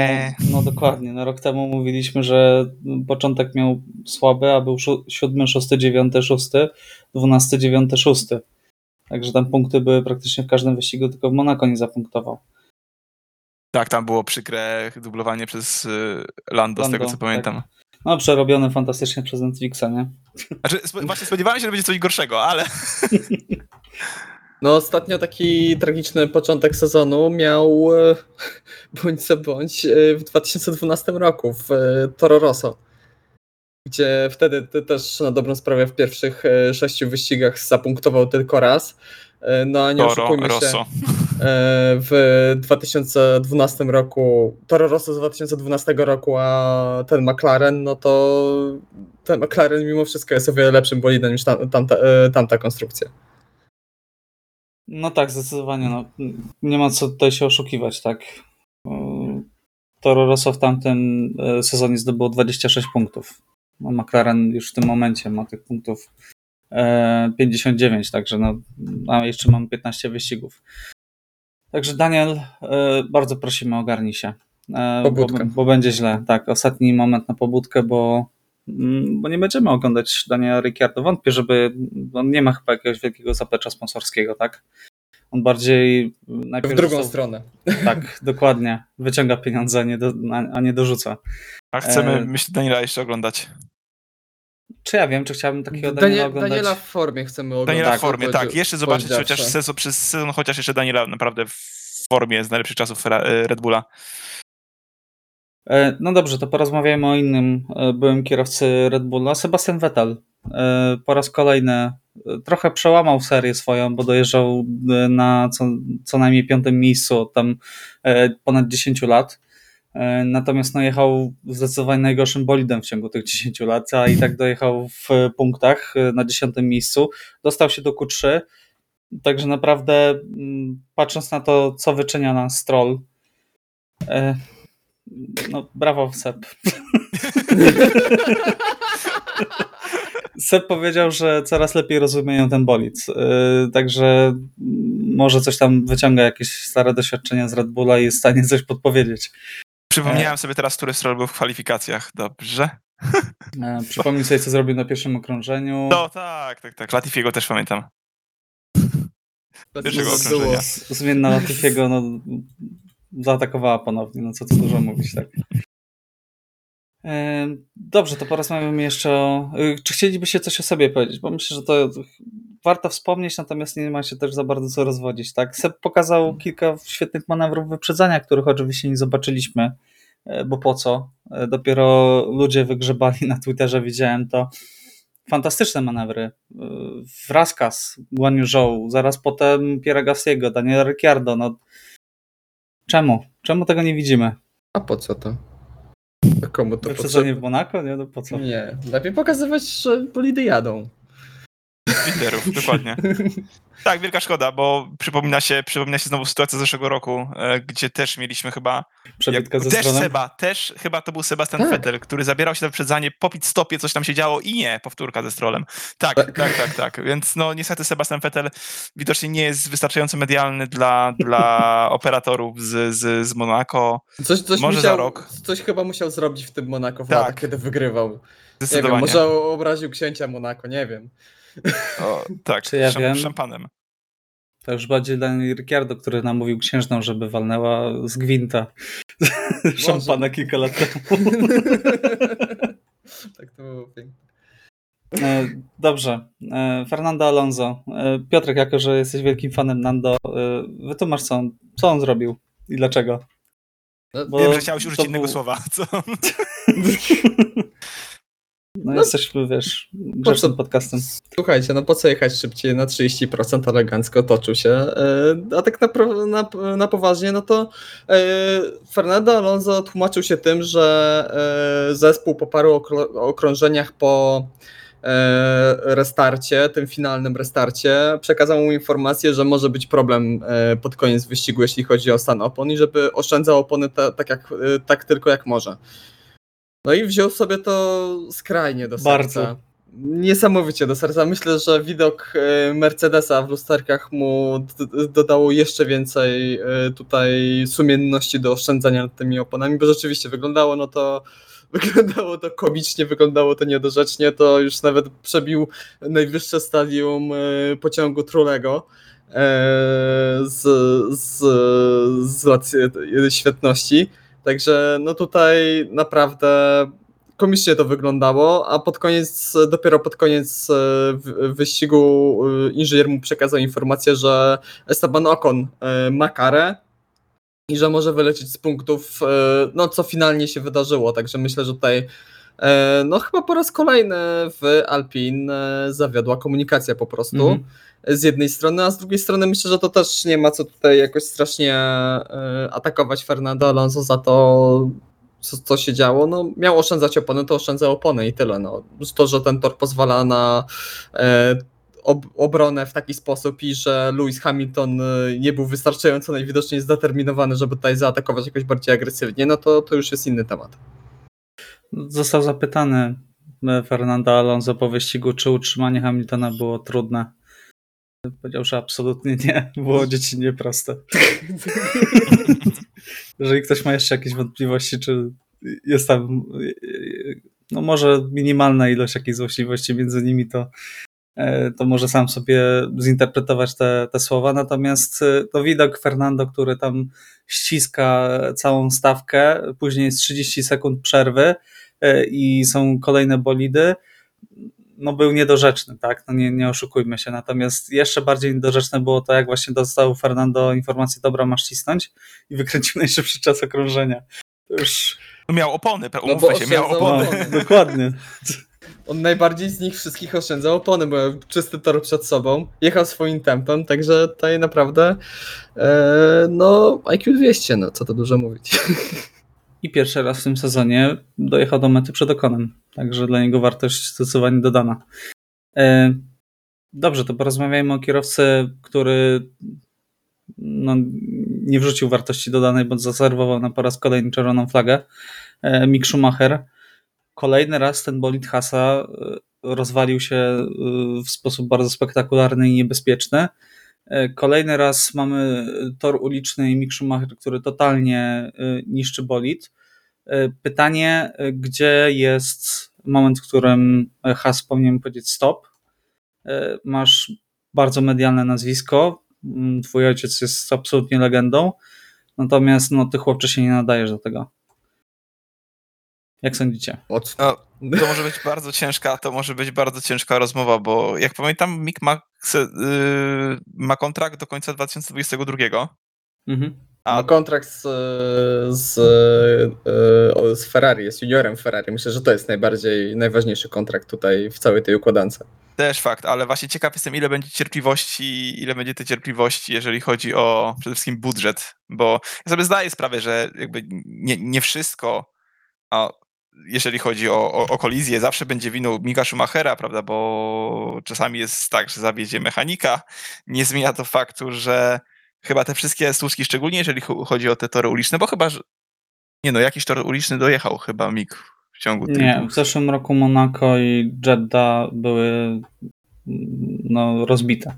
no dokładnie, no rok temu mówiliśmy, że początek miał słaby, a był 7, 6, 9, 6, 12, 9, 6. Także tam punkty były praktycznie w każdym wyścigu, tylko w Monako nie zapunktował. Tak, tam było przykre dublowanie przez Lando, Lando z tego co tak. pamiętam. No, przerobione fantastycznie przez Netflixa, nie? Znaczy, właśnie spodziewałem się, że będzie coś gorszego, ale... No ostatnio taki tragiczny początek sezonu miał e, bądź co bądź e, w 2012 roku w e, Toro Rosso, gdzie wtedy też na dobrą sprawę w pierwszych sześciu wyścigach zapunktował tylko raz. No a nie Toro oszukujmy Rosso. się, w 2012 roku, Toro Rosso z 2012 roku, a ten McLaren, no to ten McLaren mimo wszystko jest o wiele lepszym bolidem niż tam, tamta, tamta konstrukcja. No tak, zdecydowanie. No. Nie ma co tutaj się oszukiwać, tak. Toro Rosso w tamtym e, sezonie zdobyło 26 punktów. No, McLaren już w tym momencie ma tych punktów 59, e, także no, a jeszcze mam 15 wyścigów. Także Daniel, e, bardzo prosimy, ogarnij się. Bo, bo, będzie źle. Tak, ostatni moment na pobudkę, bo bo nie będziemy oglądać Daniela Ricciardo. Wątpię, żeby on nie ma chyba jakiegoś wielkiego zaplecza sponsorskiego, tak? On bardziej najpierw w drugą został, stronę. Tak, dokładnie. Wyciąga pieniądze, a nie, do, a nie dorzuca. A chcemy, e... myślę, Daniela jeszcze oglądać. Czy ja wiem, czy chciałbym takiego Daniela, Daniela oglądać? Daniela w formie chcemy oglądać. Daniela w formie, tak. Jeszcze zobaczyć chociaż sezon, przez sezon, chociaż jeszcze Daniela naprawdę w formie z najlepszych czasów Red Bulla. E, no dobrze, to porozmawiajmy o innym e, byłym kierowcy Red Bulla. Sebastian Vettel e, po raz kolejny trochę przełamał serię swoją, bo dojeżdżał na co, co najmniej piątym miejscu od tam ponad 10 lat. Natomiast no, jechał zdecydowanie najgorszym bolidem w ciągu tych 10 lat, a i tak dojechał w punktach na 10 miejscu. Dostał się do Q3, także naprawdę mm, patrząc na to, co wyczynia nam Stroll, no, brawo, Seb. Seb powiedział, że coraz lepiej rozumieją ten bolid. Yy, także może coś tam wyciąga jakieś stare doświadczenia z Red Bulla i jest w stanie coś podpowiedzieć. Przypomniałem sobie teraz, który Stroll był w kwalifikacjach. Dobrze. E, przypomnij sobie, co zrobił na pierwszym okrążeniu. No tak, tak, tak. Latifiego też pamiętam. Pierwszego okrążenia. Zmienna Latifiego, no zaatakowała ponownie, no co tu dużo mówić, tak. Dobrze, to porozmawiamy jeszcze o... Y, czy chcielibyście coś o sobie powiedzieć? Bo myślę, że to warto wspomnieć, natomiast nie ma się też za bardzo co rozwodzić, tak? Seb pokazał kilka świetnych manewrów wyprzedzania, których oczywiście nie zobaczyliśmy, e, bo po co? E, dopiero ludzie wygrzebali na Twitterze, widziałem to. Fantastyczne manewry. E, Wraskas, Guan Zhou, zaraz potem Pierre Gassiego, Daniel Ricciardo, no Czemu? Czemu tego nie widzimy? A po co to? Komu to Wyprzedzenie w Monako? Nie, no po co? Nie, lepiej pokazywać, że bolidy jadą. Liderów, dokładnie. Tak, wielka szkoda, bo przypomina się, przypomina się znowu sytuacja z zeszłego roku, e, gdzie też mieliśmy chyba. Przebitka ze też. Seba, też chyba to był Sebastian Tak. Vettel, który zabierał się na wyprzedzanie po pit stopie, coś tam się działo i nie, powtórka ze strolem. Tak, tak, Tak. tak, tak. Więc no niestety Sebastian Vettel widocznie nie jest wystarczająco medialny dla, dla operatorów z, z, z Monaco. Coś, coś, Może musiał, za rok. coś chyba musiał zrobić w tym Monako w Tak. latach, kiedy wygrywał. Nie wiem, Zdecydowanie. może obraził księcia Monako, nie wiem. O, tak, Czy ja szam, wiem? szampanem. To już bardziej Daniel Ricciardo, który namówił księżną, żeby walnęła z gwinta szampana kilka lat temu. tak to było piękne. E, Dobrze. E, Fernando Alonso. E, Piotrek, jako że jesteś wielkim fanem Nando, wytłumacz, co on, co on zrobił i dlaczego. No, Bo Wiem, że chciałeś użyć innego był- słowa. Co? No, No, jesteśmy, wiesz, grzecznym podcastem. Słuchajcie, no po co jechać szybciej na 30% elegancko toczył się, e, a tak na, na, na poważnie, no to e, Fernando Alonso tłumaczył się tym, że e, zespół po paru okrążeniach po e, restarcie, tym finalnym restarcie, przekazał mu informację, że może być problem pod koniec wyścigu, jeśli chodzi o stan opon i żeby oszczędzał opony ta, tak, jak, tak tylko jak może. No i wziął sobie to skrajnie do serca. Bardzo. Niesamowicie do serca. Myślę, że widok e, Mercedesa w lusterkach mu dodało jeszcze więcej e, tutaj sumienności do oszczędzania nad tymi oponami, bo rzeczywiście wyglądało no to wyglądało to komicznie, wyglądało to niedorzecznie, to już nawet przebił najwyższe stadium e, pociągu Trulego z, z, z racji świetności. Także no tutaj naprawdę komicznie to wyglądało, a pod koniec, dopiero pod koniec e, wyścigu e, inżynier mu przekazał informację, że Esteban Ocon e, ma karę i że może wylecieć z punktów, no co finalnie się wydarzyło, także myślę, że tutaj no chyba po raz kolejny w Alpin e, zawiodła komunikacja po prostu Mhm. Z jednej strony, a z drugiej strony myślę, że to też nie ma co tutaj jakoś strasznie e, atakować Fernando Alonso za to, co, co się działo. No, miał oszczędzać opony, to oszczędza opony i tyle. No. To, że ten tor pozwala na e, ob, obronę w taki sposób i że Lewis Hamilton e, nie był wystarczająco najwidoczniej zdeterminowany, żeby tutaj zaatakować jakoś bardziej agresywnie, no to, to już jest inny temat. Został zapytany Fernando Alonso po wyścigu, czy utrzymanie Hamiltona było trudne. Powiedział, że absolutnie nie. Było dziecinnie proste. Jeżeli ktoś ma jeszcze jakieś wątpliwości, czy jest tam no może minimalna ilość jakiejś złośliwości między nimi, to, e, to może sam sobie zinterpretować te, te słowa. Natomiast e, to widok Fernando, który tam ściska całą stawkę, później jest 30 sekund przerwy e, i są kolejne bolidy, no był niedorzeczny, tak? No nie, nie oszukujmy się. Natomiast jeszcze bardziej niedorzeczne było to, jak właśnie dostał Fernando informację, dobra, masz cisnąć i wykręcił najszybszy czas okrążenia. To już No miał opony, No umówmy bo się, miał opony. opony. no, dokładnie. On najbardziej z nich wszystkich oszczędzał opony, bo miał czysty tor przed sobą, jechał swoim tempem, także tutaj naprawdę e, no IQ 200, no co to dużo mówić. I pierwszy raz w tym sezonie dojechał do mety przed Okonem, także dla niego wartość zdecydowanie dodana. E, Dobrze, to porozmawiajmy o kierowcy, który no, nie wrzucił wartości dodanej, bo zaserwował na po raz kolejny czerwoną flagę. E, Mick Schumacher. Kolejny raz ten bolid Hasa e, rozwalił się w sposób bardzo spektakularny i niebezpieczny. E, Kolejny raz mamy tor uliczny i Mick Schumacher, który totalnie e, niszczy bolid. E, Pytanie, e, gdzie jest moment, w którym Haas powinien powiedzieć stop? E, Masz bardzo medialne nazwisko, Mm, twój ojciec jest absolutnie legendą, natomiast no, ty chłopcze się nie nadajesz do tego. Jak sądzicie? Od... No, to może być bardzo ciężka, to może być bardzo ciężka rozmowa, bo jak pamiętam, Mick ma, yy, ma kontrakt do końca 2022, Mhm. a Ma kontrakt z, z, e, z Ferrari, jest juniorem Ferrari. Myślę, że to jest najbardziej, najważniejszy kontrakt tutaj w całej tej układance. też fakt, ale właśnie ciekaw jestem, ile będzie cierpliwości, ile będzie tej cierpliwości, jeżeli chodzi o przede wszystkim budżet, bo ja sobie zdaję sprawę, że jakby nie, nie wszystko, a jeżeli chodzi o, o, o kolizję, zawsze będzie winą Mika Schumachera, prawda, bo czasami jest tak, że zawiedzie mechanika. Nie zmienia to faktu, że chyba te wszystkie służki, szczególnie jeżeli chodzi o te tory uliczne, bo chyba, że... nie no, jakiś tor uliczny dojechał chyba Mik w ciągu tych Nie, dwóch- w zeszłym roku Monaco i Jeddah były no, rozbite.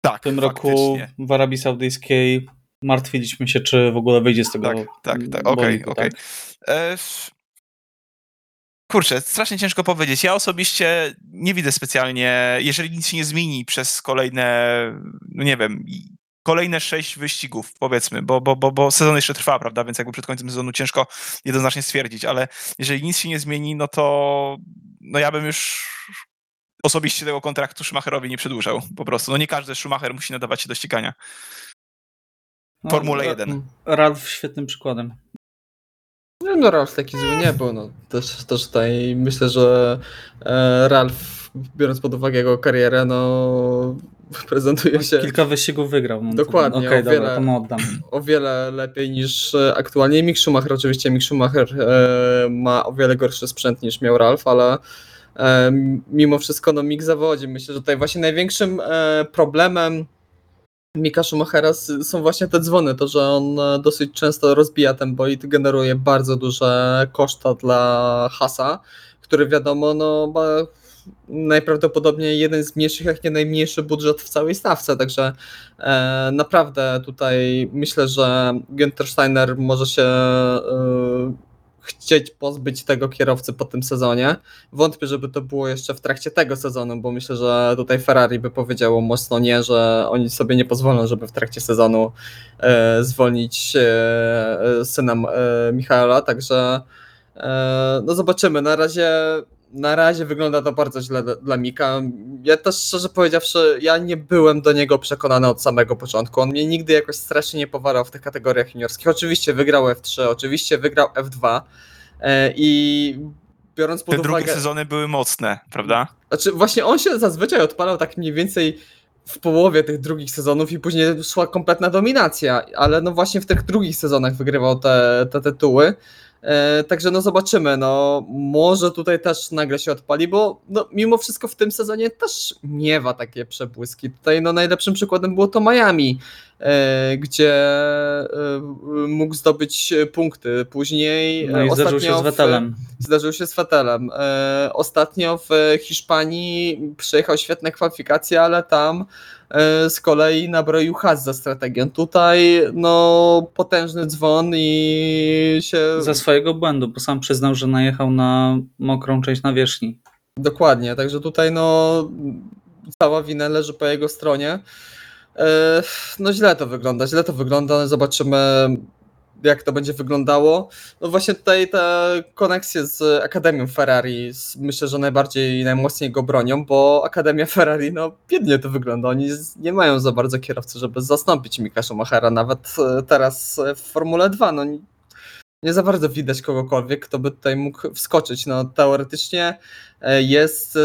tak, W tym roku w Arabii Saudyjskiej martwiliśmy się, czy w ogóle wyjdzie z tego Tak, tak, tak, okej, bolidu, okej. tak? Kurczę, strasznie ciężko powiedzieć. Ja osobiście nie widzę specjalnie, jeżeli nic się nie zmieni przez kolejne, no nie wiem, kolejne sześć wyścigów, powiedzmy, bo, bo, bo, bo sezon jeszcze trwa, prawda, więc jakby przed końcem sezonu ciężko jednoznacznie stwierdzić, ale jeżeli nic się nie zmieni, no to no ja bym już osobiście tego kontraktu Schumacherowi nie przedłużał, po prostu. No nie każdy Schumacher musi nadawać się do ścigania. No, Formule Ra- 1. Ralf świetnym przykładem. No, no Ralf taki zły nie był. No. Też, też tutaj myślę, że e, Ralf, biorąc pod uwagę jego karierę, no prezentuje się Kilka wyścigów wygrał. No, Dokładnie, Okej, o dobra, wiele- to mu oddam. o wiele lepiej niż e, aktualnie Mick Schumacher. Oczywiście Mick Schumacher e, ma o wiele gorszy sprzęt niż miał Ralf, ale e, mimo wszystko no Mick zawodzi. Myślę, że tutaj właśnie największym e, problemem Mika Schumachera są właśnie te dzwony, to, że on e, dosyć często rozbija ten bolid, generuje bardzo duże koszta dla Hasa, który wiadomo, no ma najprawdopodobniej jeden z mniejszych, jak nie najmniejszy budżet w całej stawce, także e, naprawdę tutaj myślę, że Günther Steiner może się e, chcieć pozbyć tego kierowcy po tym sezonie. Wątpię, żeby to było jeszcze w trakcie tego sezonu, bo myślę, że tutaj Ferrari by powiedziało mocno nie, że oni sobie nie pozwolą, żeby w trakcie sezonu e, zwolnić e, syna e, Michaela, także e, no zobaczymy. Na razie na razie wygląda to bardzo źle dla, Mika. Ja też szczerze powiedziawszy, ja nie byłem do niego przekonany od samego początku. On mnie nigdy jakoś strasznie nie powarał w tych kategoriach juniorskich. Oczywiście wygrał F3, oczywiście wygrał F2 e, i biorąc pod Te drugie uwagę... sezony były mocne, prawda? Znaczy, właśnie on się zazwyczaj odpalał tak mniej więcej w połowie tych drugich sezonów i później szła kompletna dominacja, ale no właśnie w tych drugich sezonach wygrywał te, te tytuły. E, także no zobaczymy, no może tutaj też nagle się odpali, bo no, mimo wszystko w tym sezonie też miewa takie przebłyski. Tutaj no najlepszym przykładem było to Miami, gdzie e, mógł zdobyć punkty. Później No i e, zdarzył się ostatnio z Vettelem. W, zdarzył się z Vettelem. E, ostatnio w Hiszpanii przejechał świetne kwalifikacje, ale tam e, z kolei nabroił has za strategią. Tutaj no potężny dzwon i się... Ze swojego błędu, bo sam przyznał, że najechał na mokrą część nawierzchni. Dokładnie, także tutaj no cała wina leży po jego stronie. E, No źle to wygląda, źle to wygląda, zobaczymy jak to będzie wyglądało. No właśnie tutaj te koneksje z Akademią Ferrari myślę, że najbardziej i najmocniej go bronią, bo Akademia Ferrari no biednie to wygląda, oni nie mają za bardzo kierowcy, żeby zastąpić Mika Schumachera, nawet e, teraz w Formule 2, no nie- za bardzo widać kogokolwiek, kto by tutaj mógł wskoczyć. No teoretycznie e, jest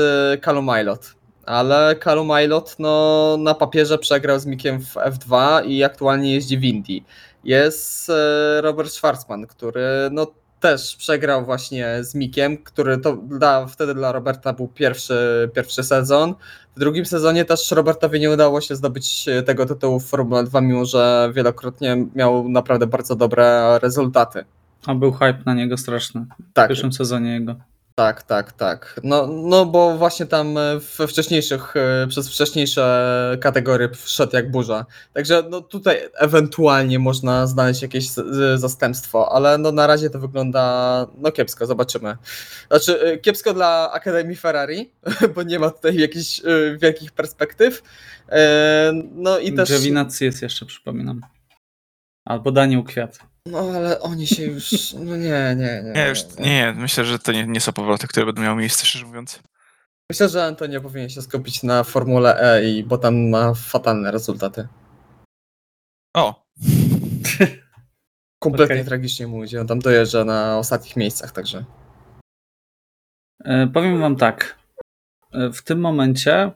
Aylot, ale Callum Aylot no, na papierze przegrał z Mikiem w F2 i aktualnie jeździ w Indy. Jest e, Robert Schwarzman, który no, też przegrał właśnie z Mikiem, który to dla, wtedy dla Roberta był pierwszy, pierwszy sezon. W drugim sezonie też Robertowi nie udało się zdobyć e, tego tytułu w Formule 2, mimo że wielokrotnie miał naprawdę bardzo dobre rezultaty. A był hype na niego straszny w Tak, pierwszym sezonie jego. Tak, tak, tak. No, no bo właśnie tam e, we wcześniejszych, e, przez wcześniejsze kategorie wszedł jak burza. Także no tutaj ewentualnie można znaleźć jakieś zastępstwo, ale no na razie to wygląda no kiepsko, zobaczymy. Znaczy e, kiepsko dla Akademii Ferrari, bo nie ma tutaj jakichś wielkich perspektyw. No i też... Giovinazzi jest jeszcze, przypominam. Albo Daniel Kwiat. No ale oni się już... No nie, nie, nie. Nie, już, nie, nie, myślę, że to nie, nie są powroty, które będą miały miejsce, szczerze mówiąc. Myślę, że Antonio powinien się skupić na Formule E, i, bo tam ma fatalne rezultaty. O, Kompletnie Okej. tragicznie mu idzie. On tam dojeżdża na ostatnich miejscach, także. E, Powiem wam tak. E, W tym momencie,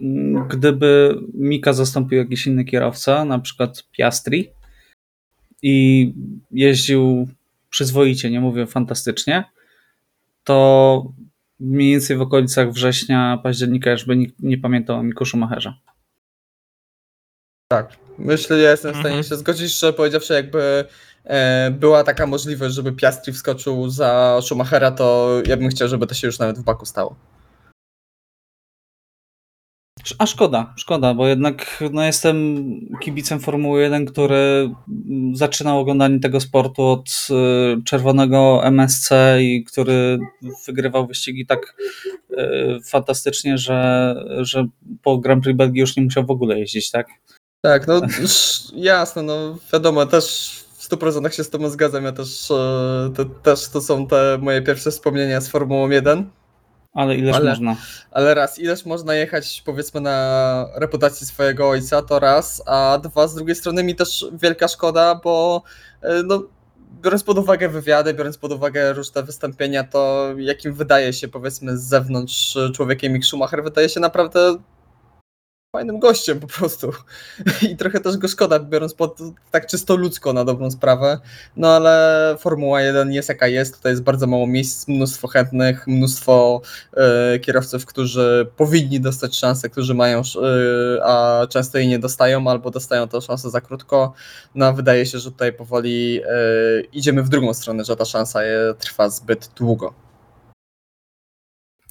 mm, gdyby Mika zastąpił jakiś inny kierowca, na przykład Piastri, i jeździł przyzwoicie, nie mówię fantastycznie, to mniej więcej w okolicach września, października, już by nikt nie pamiętał o Miku Schumacherze. Tak. Myślę, że ja jestem w stanie Mhm. się zgodzić, że powiedziawszy, jakby e, była taka możliwość, żeby Piastri wskoczył za Schumachera, to ja bym chciał, żeby to się już nawet w Baku stało. A szkoda, szkoda, bo jednak no, jestem kibicem Formuły 1, który mm, zaczynał oglądanie tego sportu od y, czerwonego MSC i który wygrywał wyścigi tak y, fantastycznie, że, że po Grand Prix Belgii już nie musiał w ogóle jeździć, tak? Tak, no jasne, no wiadomo, też w 100% się z tobą zgadzam, ja też, e, to, też to są te moje pierwsze wspomnienia z Formułą 1, Ale ileż Ale- można. ale raz, ileż można jechać powiedzmy na reputacji swojego ojca, to raz, a dwa, z drugiej strony mi też wielka szkoda, bo e, no biorąc pod uwagę wywiady, biorąc pod uwagę różne wystąpienia, to jakim wydaje się powiedzmy z zewnątrz człowiekiem Mick Schumacher, wydaje się naprawdę fajnym gościem po prostu. I trochę też go szkoda, biorąc pod tak czysto ludzko na dobrą sprawę. No ale Formuła 1 jest jaka jest, tutaj jest bardzo mało miejsc, mnóstwo chętnych, mnóstwo e, kierowców, którzy powinni dostać szansę, którzy mają, e, a często jej nie dostają, albo dostają tę szansę za krótko. No wydaje się, że tutaj powoli e, idziemy w drugą stronę, że ta szansa trwa zbyt długo.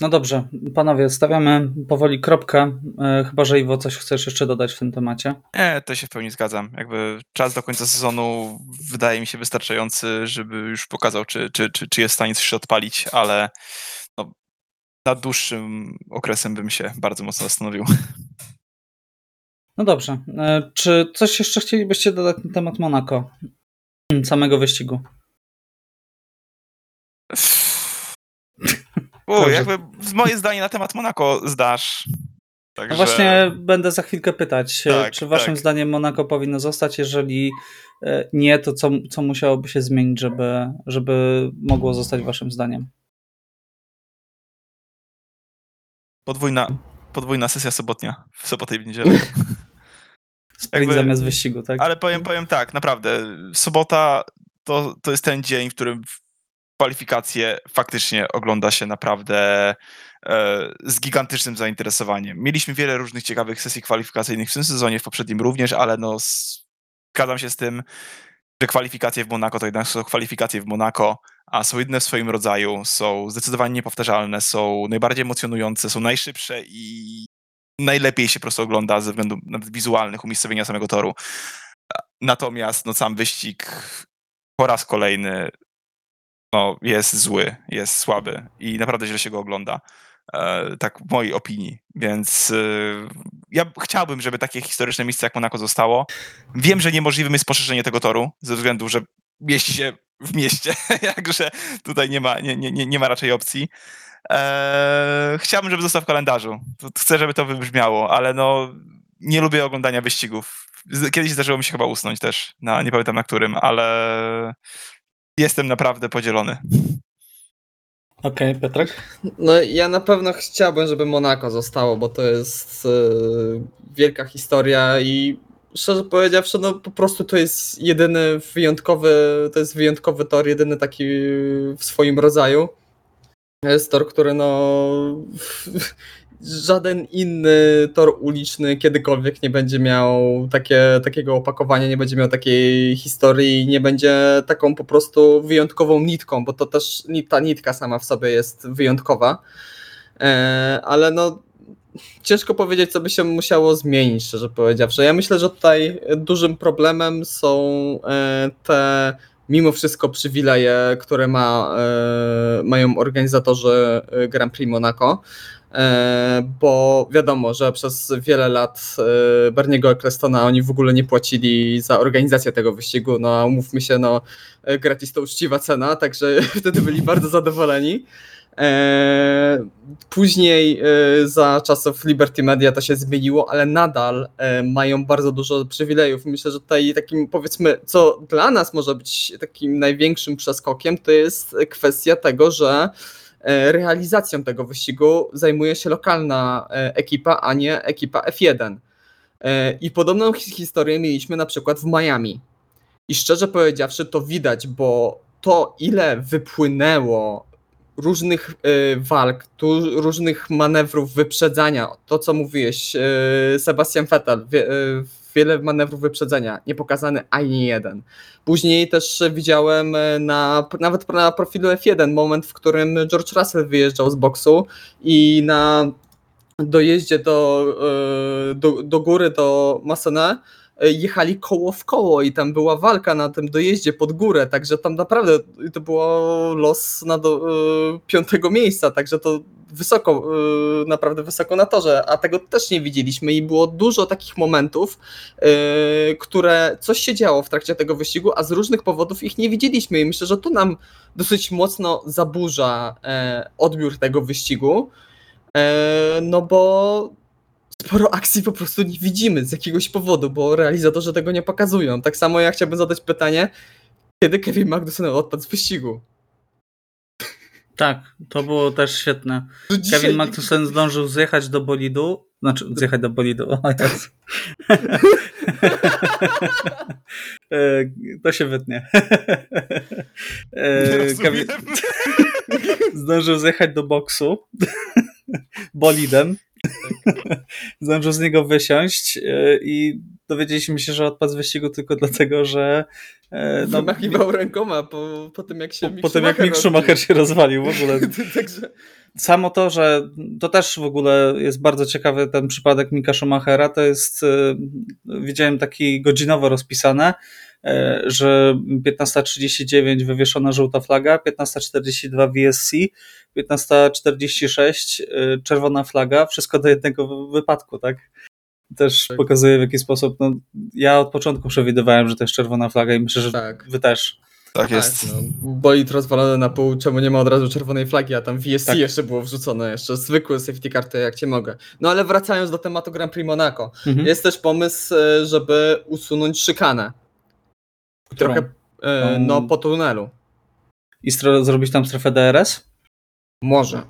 No dobrze, panowie, stawiamy powoli kropkę, e, chyba że Iwo coś chcesz jeszcze dodać w tym temacie. Nie, to się w pełni zgadzam. Jakby czas do końca sezonu wydaje mi się wystarczający, żeby już pokazał, czy, czy, czy, czy jest w stanie coś odpalić, ale no, nad dłuższym okresem bym się bardzo mocno zastanowił. No dobrze, e, czy coś jeszcze chcielibyście dodać na temat Monako? Samego wyścigu. U, jakby moje zdanie na temat Monako zdasz. No Także... właśnie będę za chwilkę pytać, e, Tak, czy waszym tak. zdaniem Monako powinno zostać? Jeżeli e, nie, to co, co musiałoby się zmienić, żeby, żeby mogło zostać waszym zdaniem? Podwójna, podwójna sesja sobotnia, w sobotę i w niedzielę. Sprint Jakby- zamiast wyścigu, tak? Ale powiem, powiem tak, naprawdę, sobota to, to jest ten dzień, w którym kwalifikacje faktycznie ogląda się naprawdę e, z gigantycznym zainteresowaniem. Mieliśmy wiele różnych ciekawych sesji kwalifikacyjnych w tym sezonie, w poprzednim również, ale no zgadzam się z tym, że kwalifikacje w Monako to jednak są kwalifikacje w Monako, a są jedyne w swoim rodzaju, są zdecydowanie niepowtarzalne, są najbardziej emocjonujące, są najszybsze i najlepiej się po prostu ogląda ze względu nawet wizualnych umiejscowienia samego toru. Natomiast no, sam wyścig po raz kolejny no, jest zły, jest słaby i naprawdę źle się go ogląda. E, tak w mojej opinii. Więc e, ja chciałbym, żeby takie historyczne miejsce jak Monako zostało. Wiem, że niemożliwym jest poszerzenie tego toru, ze względu, że mieści się w mieście, jakże tutaj nie ma, nie, nie, nie- ma raczej opcji. E, chciałbym, żeby został w kalendarzu. Chcę, żeby to wybrzmiało, ale no nie lubię oglądania wyścigów. Kiedyś zdarzyło mi się chyba usnąć też, na, nie pamiętam na którym, ale jestem naprawdę podzielony. Okej, Piotrek? No ja na pewno chciałbym, żeby Monako zostało, bo to jest e, wielka historia i szczerze powiedziawszy, no po prostu to jest jedyny wyjątkowy, to jest wyjątkowy tor, jedyny taki w swoim rodzaju. Jest tor, który no żaden inny tor uliczny kiedykolwiek nie będzie miał takie, takiego opakowania, nie będzie miał takiej historii, nie będzie taką po prostu wyjątkową nitką, bo to też ta nitka sama w sobie jest wyjątkowa. E, ale no ciężko powiedzieć, co by się musiało zmienić, szczerze powiedziawszy. Ja myślę, że tutaj dużym problemem są e, te mimo wszystko przywileje, które ma, e, mają organizatorzy Grand Prix Monaco. E, Bo wiadomo, że przez wiele lat e, Berniego Ecclestona oni w ogóle nie płacili za organizację tego wyścigu. No, a umówmy się, no, e, gratis to uczciwa cena, także wtedy byli bardzo zadowoleni. Później za czasów Liberty Media to się zmieniło, ale nadal mają bardzo dużo przywilejów. Myślę, że tutaj takim powiedzmy, co dla nas może być takim największym przeskokiem, to jest kwestia tego, że realizacją tego wyścigu zajmuje się lokalna e, ekipa, a nie ekipa F1. E, I podobną his- historię mieliśmy na przykład w Miami. I szczerze powiedziawszy, to widać, bo to ile wypłynęło różnych walk, różnych manewrów wyprzedzania, to co mówiłeś, Sebastian Vettel, y, wiele manewrów wyprzedzenia, nie pokazany ani jeden. Później też widziałem y, na, nawet na profilu F1 moment, w którym George Russell wyjeżdżał z boksu i na dojeździe do, y, do, do góry, do Massena, y, jechali koło w koło i tam była walka na tym dojeździe pod górę, także tam naprawdę to było los na do, piątego miejsca, także to wysoko, y, naprawdę wysoko na torze, a tego też nie widzieliśmy i było dużo takich momentów, y, które coś się działo w trakcie tego wyścigu, a z różnych powodów ich nie widzieliśmy i myślę, że to nam dosyć mocno zaburza e, odbiór tego wyścigu, e, no bo sporo akcji po prostu nie widzimy z jakiegoś powodu, bo realizatorzy tego nie pokazują. Tak samo ja chciałbym zadać pytanie, kiedy Kevin Magnussen odpadł z wyścigu? Tak, to było też świetne. Dzisiaj- Kevin Magnussen zdążył zjechać do bolidu, znaczy zjechać do bolidu, o Jezu. E, To się wytnie. E, Kevin zdążył zjechać do boksu bolidem. Zdążył z niego wysiąść e, i dowiedzieliśmy się, że odpadł z wyścigu tylko dlatego, że e, no, Wymachiwał rękoma po, po tym, jak się po, po tym jak Mick Schumacher się rozwalił w ogóle. Także samo to, że to też w ogóle jest bardzo ciekawy ten przypadek Mika Schumachera, to jest, e, widziałem taki godzinowo rozpisane, e, że 15.39 wywieszona żółta flaga, 15.42 VSC, 15.46 e, czerwona flaga, wszystko do jednego wy- wypadku, tak? Też Tak. pokazuje w jaki sposób, no, ja od początku przewidywałem, że to jest czerwona flaga i myślę, że tak. wy też. Tak jest. Tak, no. Bolid rozwalony na pół, czemu nie ma od razu czerwonej flagi, a tam VSC Tak. jeszcze było wrzucone, jeszcze zwykłe safety car, to jak cię mogę. No ale wracając do tematu Grand Prix Monaco, Mhm. jest też pomysł, e, żeby usunąć szykanę. Którą? Trochę, e, no po tunelu. I stro- zrobić tam strefę DRS? Może.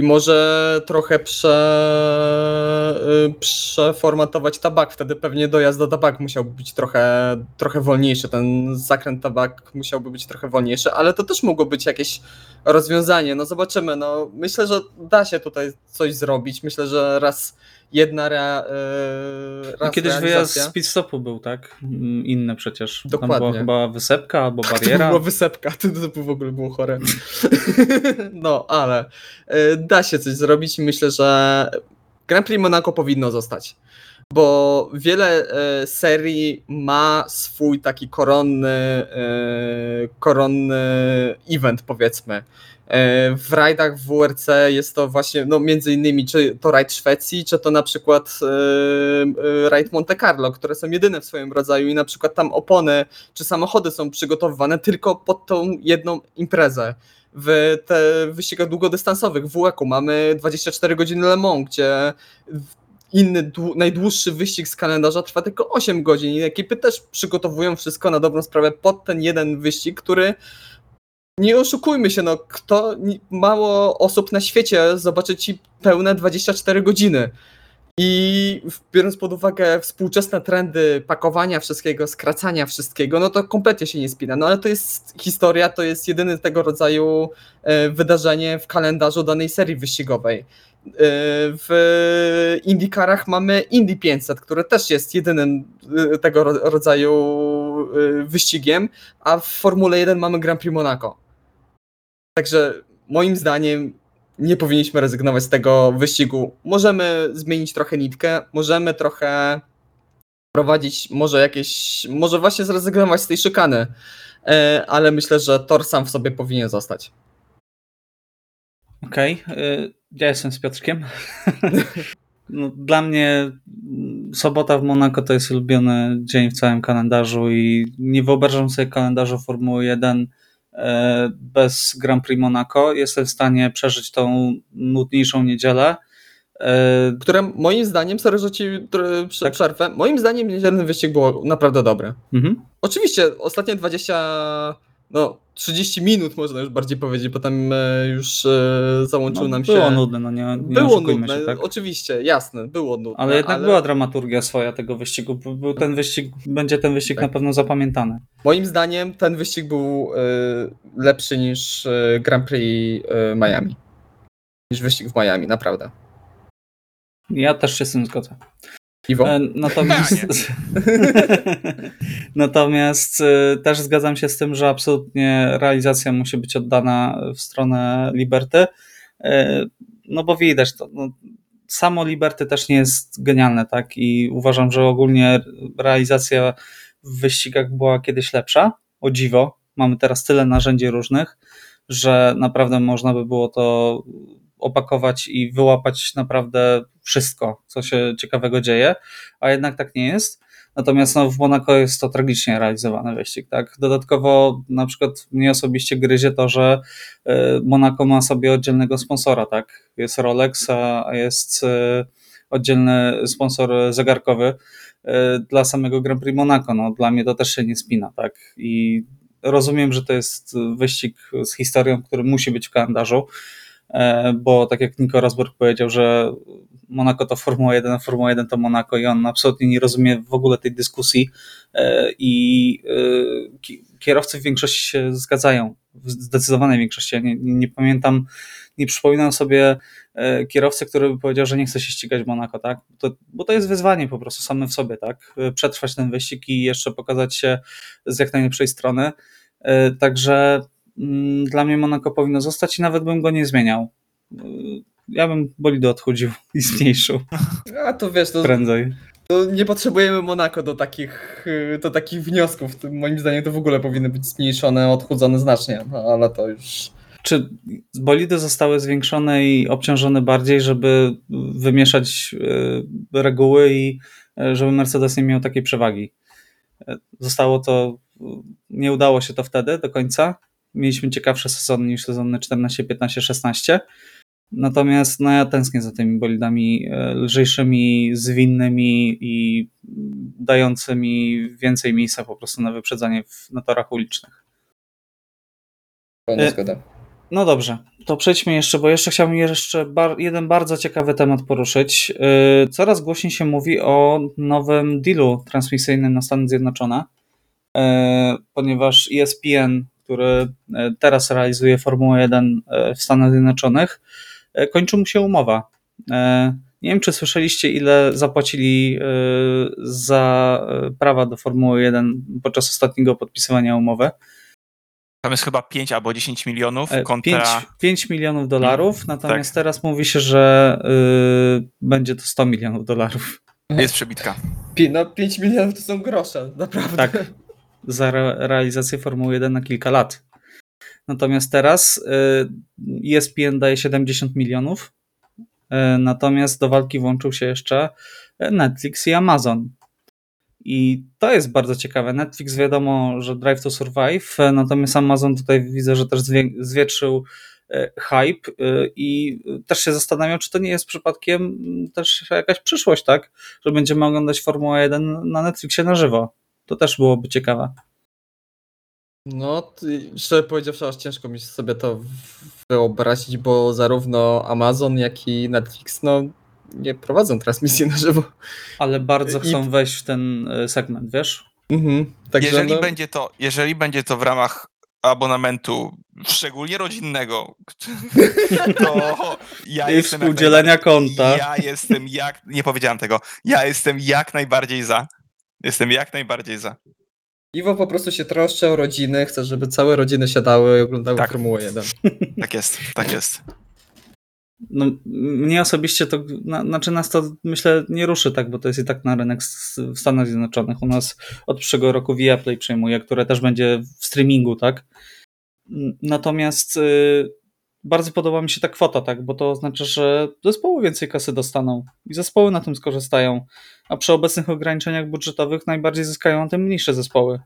I może trochę prze, y, przeformatować tabak, wtedy pewnie dojazd do tabak musiałby być trochę, trochę wolniejszy, ten zakręt tabak musiałby być trochę wolniejszy, ale to też mogło być jakieś rozwiązanie, no zobaczymy, no myślę, że da się tutaj coś zrobić, myślę, że raz jedna rea, y, No, kiedyś wyjazd z pit stopu był, tak? Mm, Inny przecież. Tam Dokładnie. była chyba wysepka albo To bariera. była wysepka, to, to w ogóle było chore. no, ale y, da się coś zrobić i myślę, że Grand Prix Monaco powinno zostać. Bo wiele y, serii ma swój taki koronny, y, koronny event, powiedzmy. Y, W rajdach w WRC jest to właśnie, no między innymi, czy to rajd Szwecji, czy to na przykład y, y, rajd Monte Carlo, które są jedyne w swoim rodzaju i na przykład tam opony czy samochody są przygotowywane tylko pod tą jedną imprezę. W te wyścigach długodystansowych w WEC-u mamy 24 godziny Le Mans, gdzie inny, dłu- najdłuższy wyścig z kalendarza trwa tylko 8 godzin i ekipy też przygotowują wszystko na dobrą sprawę pod ten jeden wyścig, który nie oszukujmy się, no kto, mało osób na świecie zobaczy ci pełne 24 godziny. I biorąc pod uwagę współczesne trendy pakowania wszystkiego, skracania wszystkiego, no to kompletnie się nie spina. No ale to jest historia, to jest jedyny tego rodzaju e, wydarzenie w kalendarzu danej serii wyścigowej. E, W IndyCarach mamy Indy 500, które też jest jedynym e, tego ro- rodzaju wyścigiem, a w Formule 1 mamy Grand Prix Monaco. Także moim zdaniem nie powinniśmy rezygnować z tego wyścigu. Możemy zmienić trochę nitkę, możemy trochę prowadzić, może jakieś, może właśnie zrezygnować z tej szykany, e, ale myślę, że tor sam w sobie powinien zostać. Okej, y, ja jestem z Piotrkiem. No, dla mnie sobota w Monako to jest ulubiony dzień w całym kalendarzu i nie wyobrażam sobie kalendarzu Formuły 1 e, bez Grand Prix Monaco. Jestem w stanie przeżyć tą nudniejszą niedzielę. E, Które moim zdaniem, sorry, że ci Tak. przerwę, moim zdaniem niedzielny wyścig był naprawdę dobry. mhm. Oczywiście ostatnie 20, no 30 minut można już bardziej powiedzieć, bo tam e, już e, załączył No, nam się... było nudne, no nie, nie Było nudne, się, tak? oczywiście, jasne, było nudne. Ale jednak była dramaturgia swoja tego wyścigu. Był- Był ten wyścig, będzie ten wyścig Tak. na pewno zapamiętany. Moim zdaniem ten wyścig był e, lepszy niż Grand Prix Miami. Niż wyścig w Miami, naprawdę. Ja też się z tym zgodzę. Iwo? E, Natomiast, natomiast e, też zgadzam się z tym, że absolutnie realizacja musi być oddana w stronę Liberty. E, No bo widać, to, no, samo Liberty też nie jest genialne, tak? I uważam, że ogólnie realizacja w wyścigach była kiedyś lepsza. O dziwo, mamy teraz tyle narzędzi różnych, że naprawdę można by było to opakować i wyłapać naprawdę wszystko, co się ciekawego dzieje, a jednak tak nie jest. Natomiast no, w Monaco jest to tragicznie realizowany wyścig. Tak? Dodatkowo na przykład mnie osobiście gryzie to, że y, Monaco ma sobie oddzielnego sponsora. Tak? Jest Rolex, a jest y, oddzielny sponsor zegarkowy y, dla samego Grand Prix Monaco. No, dla mnie to też się nie spina. Tak? I rozumiem, że to jest wyścig z historią, który musi być w kalendarzu, e, bo tak jak Nico Rosberg powiedział, że Monaco to Formuła 1, a Formuła 1 to Monaco i on absolutnie nie rozumie w ogóle tej dyskusji e, i e, ki- kierowcy w większości się zgadzają, w zdecydowanej większości. Ja nie, nie, nie pamiętam, nie przypominam sobie e, kierowcy, który by powiedział, że nie chce się ścigać w Monaco, tak? To, bo to jest wyzwanie po prostu same w sobie, tak? E, Przetrwać ten wyścig i jeszcze pokazać się z jak najlepszej strony. E, Także dla mnie Monaco powinno zostać i nawet bym go nie zmieniał. E, Ja bym bolido odchudził i zmniejszył A to wiesz, to, prędzej. to nie potrzebujemy Monako do takich, y, do takich wniosków. Moim zdaniem to w ogóle powinny być zmniejszone, odchudzone znacznie, no, ale to już... Czy bolidy zostały zwiększone i obciążone bardziej, żeby wymieszać e, reguły i żeby Mercedes nie miał takiej przewagi? Zostało to, nie udało się to wtedy do końca. Mieliśmy ciekawsze sezony niż sezony 14, 15, 16. Natomiast no ja tęsknię za tymi bolidami e, lżejszymi, zwinnymi i dającymi więcej miejsca po prostu na wyprzedzanie w, na torach ulicznych. Pełna E, zgoda. No dobrze, to przejdźmy jeszcze, bo jeszcze chciałbym jeszcze bar- jeden bardzo ciekawy temat poruszyć. Yy, Coraz głośniej się mówi o nowym dealu transmisyjnym na Stany Zjednoczone, yy, ponieważ ESPN, który yy, teraz realizuje Formułę 1 yy, w Stanach Zjednoczonych, yy, kończy mu się umowa. Nie wiem, czy słyszeliście, ile zapłacili za prawa do Formuły 1 podczas ostatniego podpisywania umowy. Tam jest chyba 5 albo 10 milionów E, kontra... 5, 5 milionów dolarów, natomiast tak. teraz mówi się, że y, będzie to 100 milionów dolarów. Jest przebitka. Pi- No 5 milionów to są grosze, naprawdę. Tak, za re realizację Formuły 1 na kilka lat. Natomiast teraz y, ESPN daje 70 milionów, y, natomiast do walki włączył się jeszcze Netflix i Amazon. I to jest bardzo ciekawe. Netflix wiadomo, że Drive to Survive, natomiast Amazon tutaj widzę, że też zwie, zwietrzył hype i też się zastanawiam, czy to nie jest przypadkiem też jakaś przyszłość, tak? Że będziemy oglądać Formułę 1 na Netflixie na żywo. To też byłoby ciekawe. No, szczerze powiedziawszy, aż ciężko mi sobie to wyobrazić, bo zarówno Amazon, jak i Netflix, no, nie prowadzą transmisji na żywo. Ale bardzo I- chcą wejść w ten e, segment, wiesz? Mhm. Także jeżeli, no, będzie to, jeżeli będzie to w ramach abonamentu, szczególnie rodzinnego, to ja I jestem współdzielenia konta. Ja jestem jak. Nie powiedziałem tego. Ja jestem jak najbardziej za. Jestem jak najbardziej za. Iwo po prostu się troszczy o rodziny, chce, żeby całe rodziny siadały i oglądały Tak. Formułę 1. Tak jest, tak jest. No, mnie osobiście to, na, znaczy nas to myślę nie ruszy tak, bo to jest i tak na rynek w Stanach Zjednoczonych. U nas od przyszłego roku Viaplay przejmuje, które też będzie w streamingu, tak? Natomiast y, bardzo podoba mi się ta kwota, tak? Bo to oznacza, że zespoły więcej kasy dostaną i zespoły na tym skorzystają, a przy obecnych ograniczeniach budżetowych najbardziej zyskają na tym mniejsze zespoły.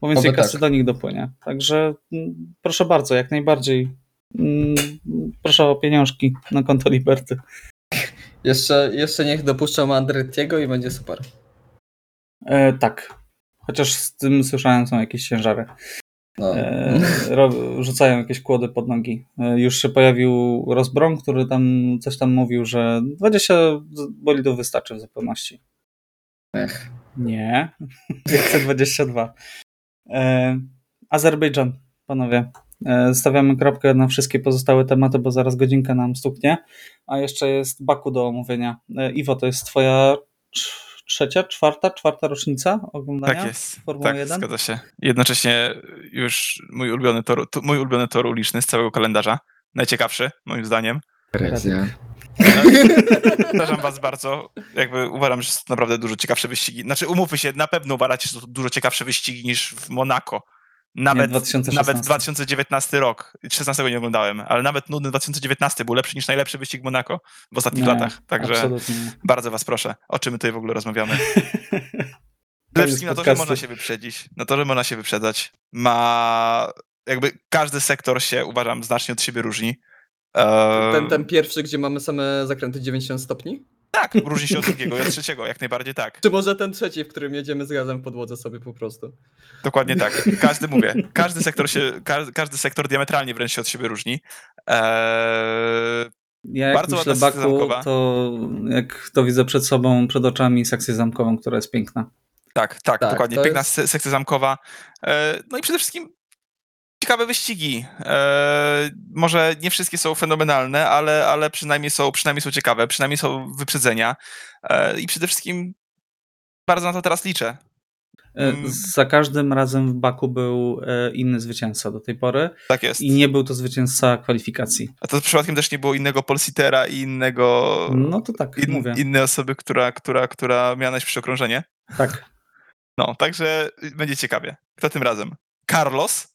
Bo więcej Oby kasy tak. do nich dopłynie. Także mm, proszę bardzo, jak najbardziej. Mm, Proszę o pieniążki na konto Liberty. Jeszcze, jeszcze niech dopuszczą Andrettiego i będzie super. E, tak. Chociaż z tym słyszałem są jakieś ciężary. No. E, rzucają jakieś kłody pod nogi. E, już się pojawił Rozbron, który tam coś tam mówił, że 20 bolidów wystarczy w zupełności. Ech. Nie, ja chcę 22. E, Azerbejdżan, panowie. E, stawiamy kropkę na wszystkie pozostałe tematy, bo zaraz godzinka nam stuknie. A jeszcze jest Baku do omówienia. E, Iwo, to jest twoja trzecia, czwarta, czwarta rocznica oglądania? Tak jest. Formuły Tak, 1? zgadza się. Jednocześnie już mój ulubiony tor, mój ulubiony tor uliczny z całego kalendarza. Najciekawszy, moim zdaniem. Presja. Przepraszam was bardzo. Jakby uważam, że są naprawdę dużo ciekawsze wyścigi. Znaczy, umówmy się, na pewno uważacie, że to dużo ciekawsze wyścigi niż w Monako. Nawet, 2016. nawet 2019 rok. 16 nie oglądałem, ale nawet nudny 2019 był lepszy niż najlepszy wyścig Monako w ostatnich Nie, latach. Także Absolutnie nie. bardzo was proszę, o czym my tutaj w ogóle rozmawiamy. Przede Koniec wszystkim na to, że można się wyprzedzić. Na to, że można się wyprzedzać. Ma. Jakby każdy sektor się, uważam, znacznie od siebie różni. Ten, ten pierwszy, gdzie mamy same zakręty 90 stopni? Tak, różni się od drugiego i od trzeciego, jak najbardziej tak. Czy może ten trzeci, w którym jedziemy z gazem w podłodze sobie po prostu? Dokładnie tak. Każdy, mówię, każdy sektor się, każdy, każdy sektor diametralnie wręcz się od siebie różni. Eee, Ja jak Bardzo myślę ładna sekcja Baku, zamkowa. to jak to widzę przed sobą, przed oczami sekcję zamkową, która jest piękna. tak, tak, Tak, dokładnie. Piękna jest- se- sekcja zamkowa. Eee, no i przede wszystkim ciekawe wyścigi. Eee, może nie wszystkie są fenomenalne, ale, ale przynajmniej, są, przynajmniej są ciekawe, przynajmniej są wyprzedzenia. Eee, I przede wszystkim bardzo na to teraz liczę. E, Mm. Za każdym razem w Baku był e, inny zwycięzca do tej pory Tak jest. i nie był to zwycięzca kwalifikacji. A to przypadkiem też nie było innego Polsitera i innego. No to tak, in, mówię. innej osoby, która, która, która miała najszybsze okrążenie. Tak. No, także będzie ciekawie. Kto tym razem? Carlos?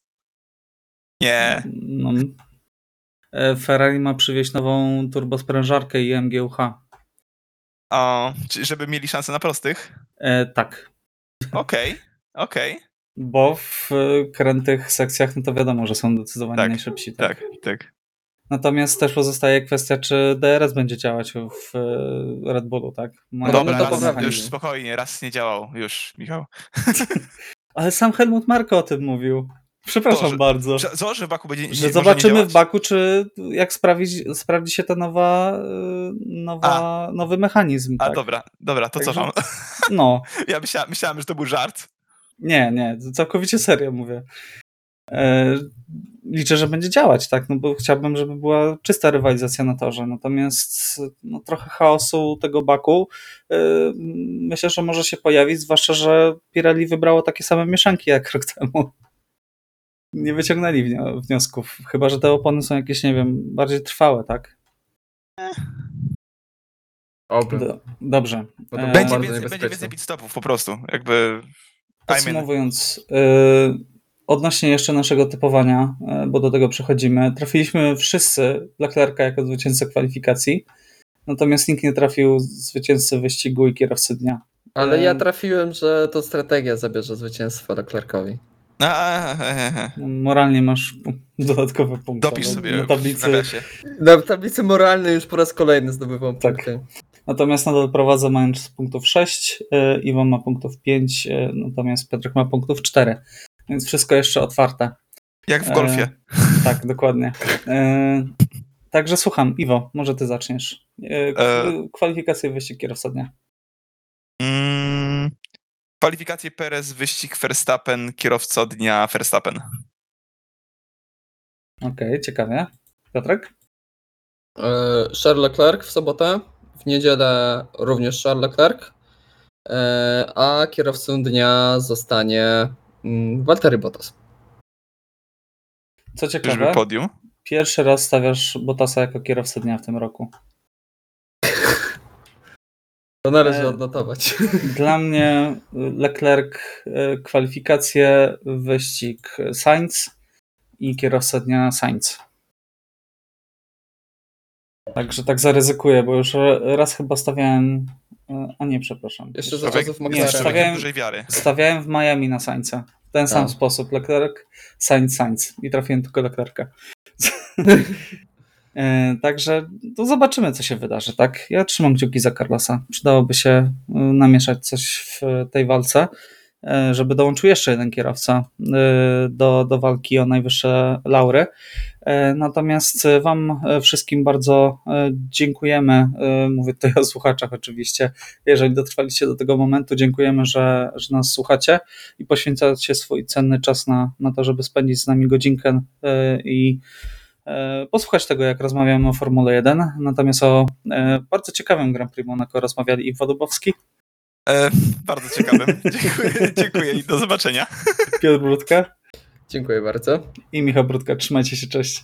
Nie. No. E, Ferrari ma przywieźć nową turbosprężarkę i MGUH. O, żeby mieli szansę na prostych? E, tak, Okej, okej. bo w e, krętych sekcjach no to wiadomo, że są zdecydowanie Tak, najszybsi. Tak. Tak, tak. Natomiast też pozostaje kwestia, czy DRS będzie działać w Red Bullu, tak? No, Dobra, to raz, już spokojnie, raz nie działał. Już, Michał. Ale sam Helmut Marko o tym mówił. Przepraszam To, że- bardzo. Że- Co, że w Baku będzie Że nie zobaczymy działać? w Baku, czy jak sprawdzi, sprawdzi się ta nowa, y, nowa nowy mechanizm. A tak? dobra, dobra, to Także- cofam. No, Ja myślałem, myślałem, że to był żart. nie, nie, całkowicie serio mówię. E, liczę, że będzie działać, tak, no bo chciałbym, żeby była czysta rywalizacja na torze, natomiast no, trochę chaosu tego Baku y, myślę, że może się pojawić, zwłaszcza, że Pirelli wybrało takie same mieszanki jak rok temu. Nie wyciągnęli wnio- wniosków, chyba, że te opony są jakieś, nie wiem, bardziej trwałe, tak? Oby. Do, dobrze. Bo to E, Będzie więcej, będzie więcej pit stopów po prostu. Jakby. Podsumowując, yy, odnośnie jeszcze naszego typowania, yy, bo do tego przechodzimy, trafiliśmy wszyscy Leclerca jako zwycięzcę kwalifikacji, natomiast nikt nie trafił zwycięzcy wyścigu i kierowcy dnia. Ale ja Em, trafiłem, że to strategia zabierze zwycięstwo Leclercowi. A, a, a, a, a. Moralnie masz dodatkowe punkty. Dopisz sobie Na tablicy. Na tablicy moralnej już po raz kolejny zdobywam Tak. punkty. Natomiast nadal prowadzę mając punktów 6, yy, Iwon ma punktów 5, yy, natomiast Piotrek ma punktów 4. Więc wszystko jeszcze otwarte. Jak w golfie. E, tak, dokładnie. E, także słucham, Iwo, może ty zaczniesz. E, k- E. Kwalifikacje wyścig kierowca dnia. Kwalifikacje Perez, wyścig Verstappen, kierowca dnia Verstappen. Okej, ciekawie. Piotrek? E, Charles Leclerc w sobotę, w niedzielę również Charles Leclerc, e, a kierowcą dnia zostanie mm, Valtteri Bottas. Co ciekawe, podium? pierwszy raz stawiasz Bottasa jako kierowcę dnia w tym roku. To należy E, odnotować. Dla mnie Leclerc e, kwalifikacje, wyścig Sainz i kierowca dnia Sainz. Także tak zaryzykuję, bo już raz chyba stawiałem. A nie, przepraszam. Jeszcze za czasów nie, stawiałem-. Stawiałem w Miami na Sainza. W ten sam A. sposób. Leclerc, Sainz, Sainz. I trafiłem tylko Leclerca. E, Także to zobaczymy, co się wydarzy, tak? Ja trzymam kciuki za Carlosa. Przydałoby się e, namieszać coś w tej walce. e, żeby dołączył jeszcze jeden kierowca do, do walki o najwyższe laury. Natomiast Wam wszystkim bardzo dziękujemy. Mówię tutaj o słuchaczach, oczywiście. Jeżeli dotrwaliście do tego momentu, dziękujemy, że, że nas słuchacie i poświęcacie swój cenny czas na, na to, żeby spędzić z nami godzinkę i posłuchać tego, jak rozmawiamy o Formule 1. Natomiast o e, bardzo ciekawym Grand Prix Monaco rozmawiali Iwo Dubowski, E, bardzo ciekawym. Dziękuję, dziękuję i do zobaczenia. Piotr Brudka Dziękuję bardzo. i Michał Brudka. Trzymajcie się, cześć.